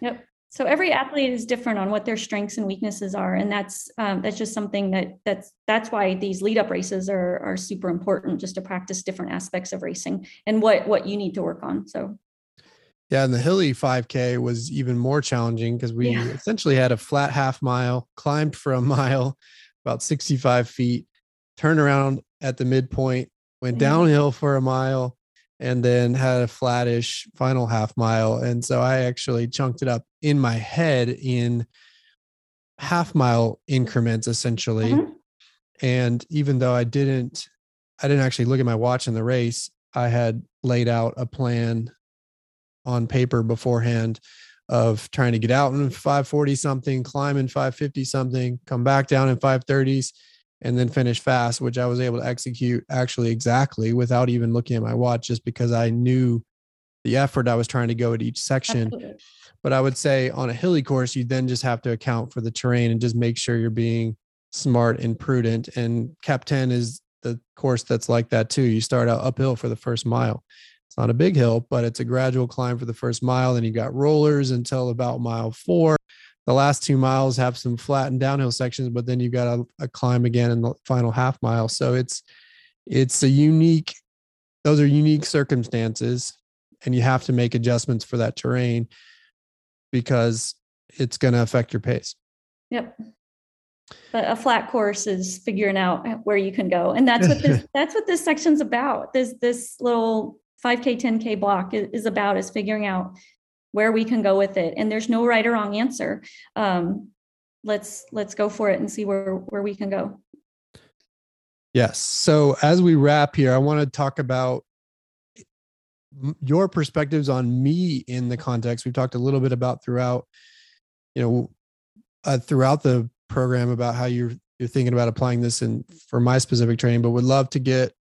Yep. So every athlete is different on what their strengths and weaknesses are, and that's um, that's just something that that's that's why these lead up races are are super important, just to practice different aspects of racing and what what you need to work on. So. Yeah, and the hilly 5K was even more challenging because we yeah. essentially had a flat half mile, climbed for a [laughs] mile, about 65 feet, turned around at the midpoint, went downhill for a mile, and then had a flattish final half mile. And so I actually chunked it up in my head in half mile increments essentially. Mm-hmm. And even though I didn't, I didn't actually look at my watch in the race, I had laid out a plan on paper beforehand of trying to get out in 540 something, climb in 550 something, come back down in 530s and then finish fast, which I was able to execute actually exactly without even looking at my watch, just because I knew the effort I was trying to go at each section. Absolutely. But I would say on a hilly course, you then just have to account for the terrain and just make sure you're being smart and prudent. And Cap 10 is the course that's like that too. You start out uphill for the first mile. It's not a big hill, but it's a gradual climb for the first mile. Then you got rollers until about mile four the last two miles have some flat and downhill sections, but then you've got a, a uh, climb again in the final half mile. So it's it's a unique; those are unique circumstances, and you have to make adjustments for that terrain because it's going to affect your pace. Yep. But a flat course is figuring out where you can go, and that's what this [laughs] that's what this section's about. This this little 5k 10k block is, is about is figuring out where we can go with it. And there's no right or wrong answer. Um, let's let's go for it and see where where we can go. Yes. So as we wrap here i want to talk about your perspectives on me in the context. We've talked a little bit about throughout you know uh, throughout the program about how you're you're thinking about applying this in for my specific training, but would love to get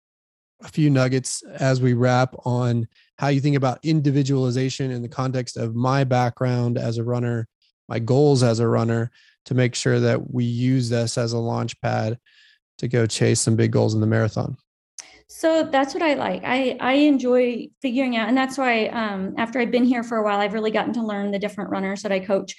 a few nuggets as we wrap on how you think about individualization in the context of my background as a runner, my goals as a runner, to make sure that we use this as a launch pad to go chase some big goals in the marathon. So that's what I like. I I enjoy figuring out, and that's why um, after I've been here for a while, I've really gotten to learn the different runners that I coach.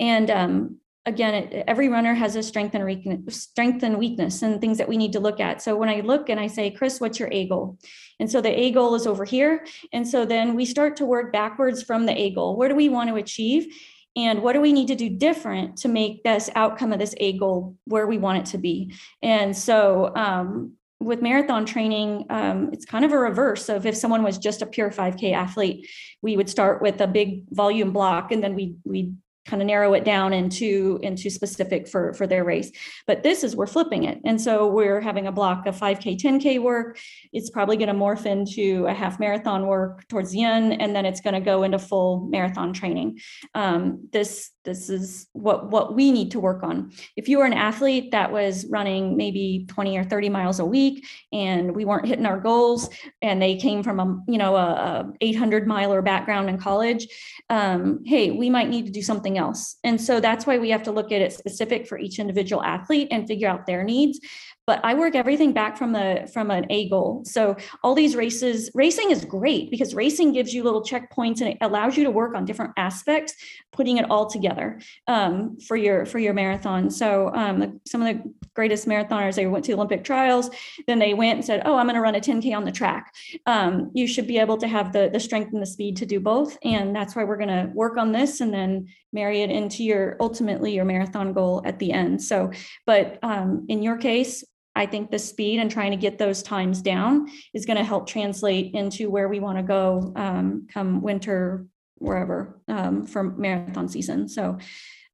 And um, again, it, every runner has a strength and weakness, strength and weakness, and things that we need to look at. So when I look and I say, Chris, what's your A goal? And so the A goal is over here, and so then we start to work backwards from the A goal. Where do we want to achieve? and what do we need to do different to make this outcome of this a goal where we want it to be and so um, with marathon training, um, it's kind of a reverse of if someone was just a pure 5K athlete, we would start with a big volume block and then we we kind of narrow it down into into specific for for their race. But this is we're flipping it. And so we're having a block of 5k 10k work. It's probably going to morph into a half marathon work towards the end and then it's going to go into full marathon training. Um, this this is what what we need to work on. If you were an athlete that was running maybe 20 or 30 miles a week and we weren't hitting our goals and they came from a you know a, a 800 miler background in college um, hey we might need to do something else and so that's why we have to look at it specific for each individual athlete and figure out their needs but I work everything back from the from an A goal. So all these races, racing is great because racing gives you little checkpoints and it allows you to work on different aspects, putting it all together um, for your for your marathon. So um, some of the greatest marathoners they went to Olympic trials, then they went and said, "Oh, I'm going to run a 10k on the track." Um, you should be able to have the the strength and the speed to do both, and that's why we're going to work on this and then marry it into your ultimately your marathon goal at the end. So, but um, in your case, I think the speed and trying to get those times down is going to help translate into where we want to go um, come winter, wherever um, for marathon season. So,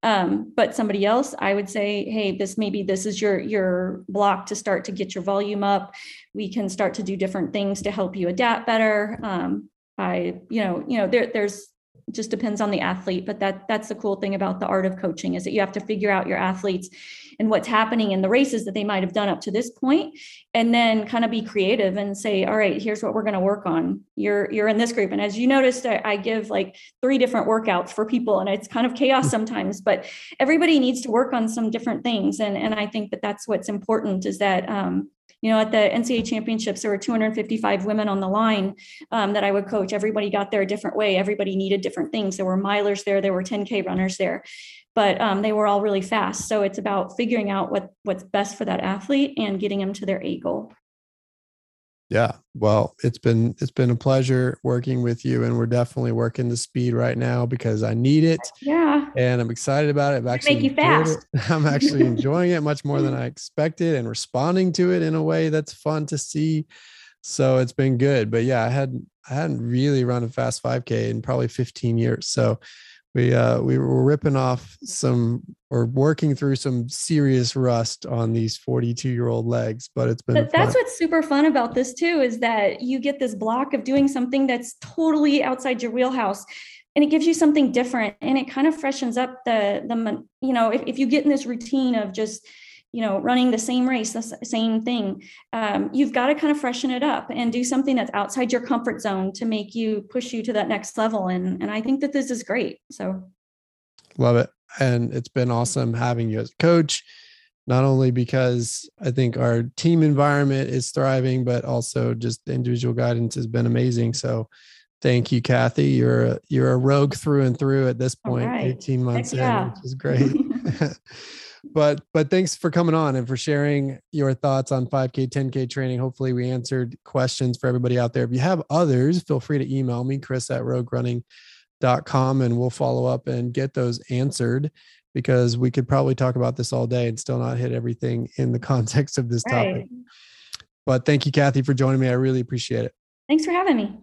um, but somebody else, I would say, hey, this maybe this is your your block to start to get your volume up. We can start to do different things to help you adapt better. Um, by you know, you know, there there's just depends on the athlete, but that that's the cool thing about the art of coaching is that you have to figure out your athletes and what's happening in the races that they might have done up to this point and then kind of be creative and say all right here's what we're going to work on you're you're in this group and as you noticed I, I give like three different workouts for people and it's kind of chaos sometimes but everybody needs to work on some different things and and i think that that's what's important is that um, you know, at the NCAA championships, there were 255 women on the line um, that I would coach. Everybody got there a different way. Everybody needed different things. There were milers there. There were 10K runners there but um, they were all really fast. So it's about figuring out what what's best for that athlete and getting them to their A goal. Yeah, well, it's been it's been a pleasure working with you, and we're definitely working the speed right now because I need it. Yeah, and I'm excited about it. I've actually make you fast. It. [laughs] I'm actually [laughs] enjoying it much more than I expected, and responding to it in a way that's fun to see. So it's been good. But yeah, I hadn't I hadn't really run a fast 5K in probably 15 years. So we uh we were ripping off some or working through some serious rust on these 42 year old legs but it's been but that's what's super fun about this too is that you get this block of doing something that's totally outside your wheelhouse and it gives you something different and it kind of freshens up the the you know if, if you get in this routine of just you know running the same race the same thing. Um, you've got to kind of freshen it up and do something that's outside your comfort zone to make you push you to that next level. And and i think that this is great. So. Love it. And it's been awesome having you as a coach not only because i think our team environment is thriving but also just individual guidance has been amazing. So thank you Cathy. You're a, you're a rogue through and through at this point right. 18 months Heck in yeah. which is great [laughs] [laughs] but but thanks for coming on and for sharing your thoughts on 5k 10k training. Hopefully we answered questions for everybody out there. If you have others feel free to email me chris at roguerunning.com and we'll follow up and get those answered because we could probably talk about this all day and still not hit everything in the [laughs] context of this topic. Right. but thank you Cathy for joining me. I really appreciate it. Thanks for having me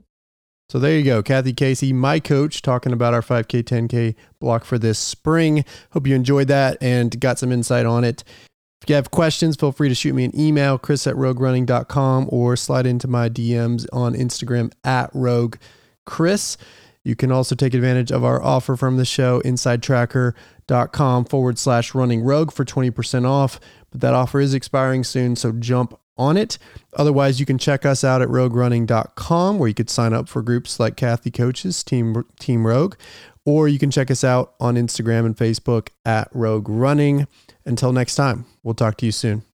so there you go, Cathy Casey, my coach, talking about our 5K, 10K block for this spring. Hope you enjoyed that and got some insight on it. If you have questions, feel free to shoot me an email, chris at roguerunning.com, or slide into my DMs on Instagram at rogue chris. You can also take advantage of our offer from the show, InsideTracker com forward slash running rogue for 20% off. But that offer is expiring soon, so jump on it. Otherwise, you can check us out at roguerunning.com where you could sign up for groups like Cathy Coaches, Team, Team Rogue, or you can check us out on Instagram and Facebook at Rogue Running. Until next time, we'll talk to you soon.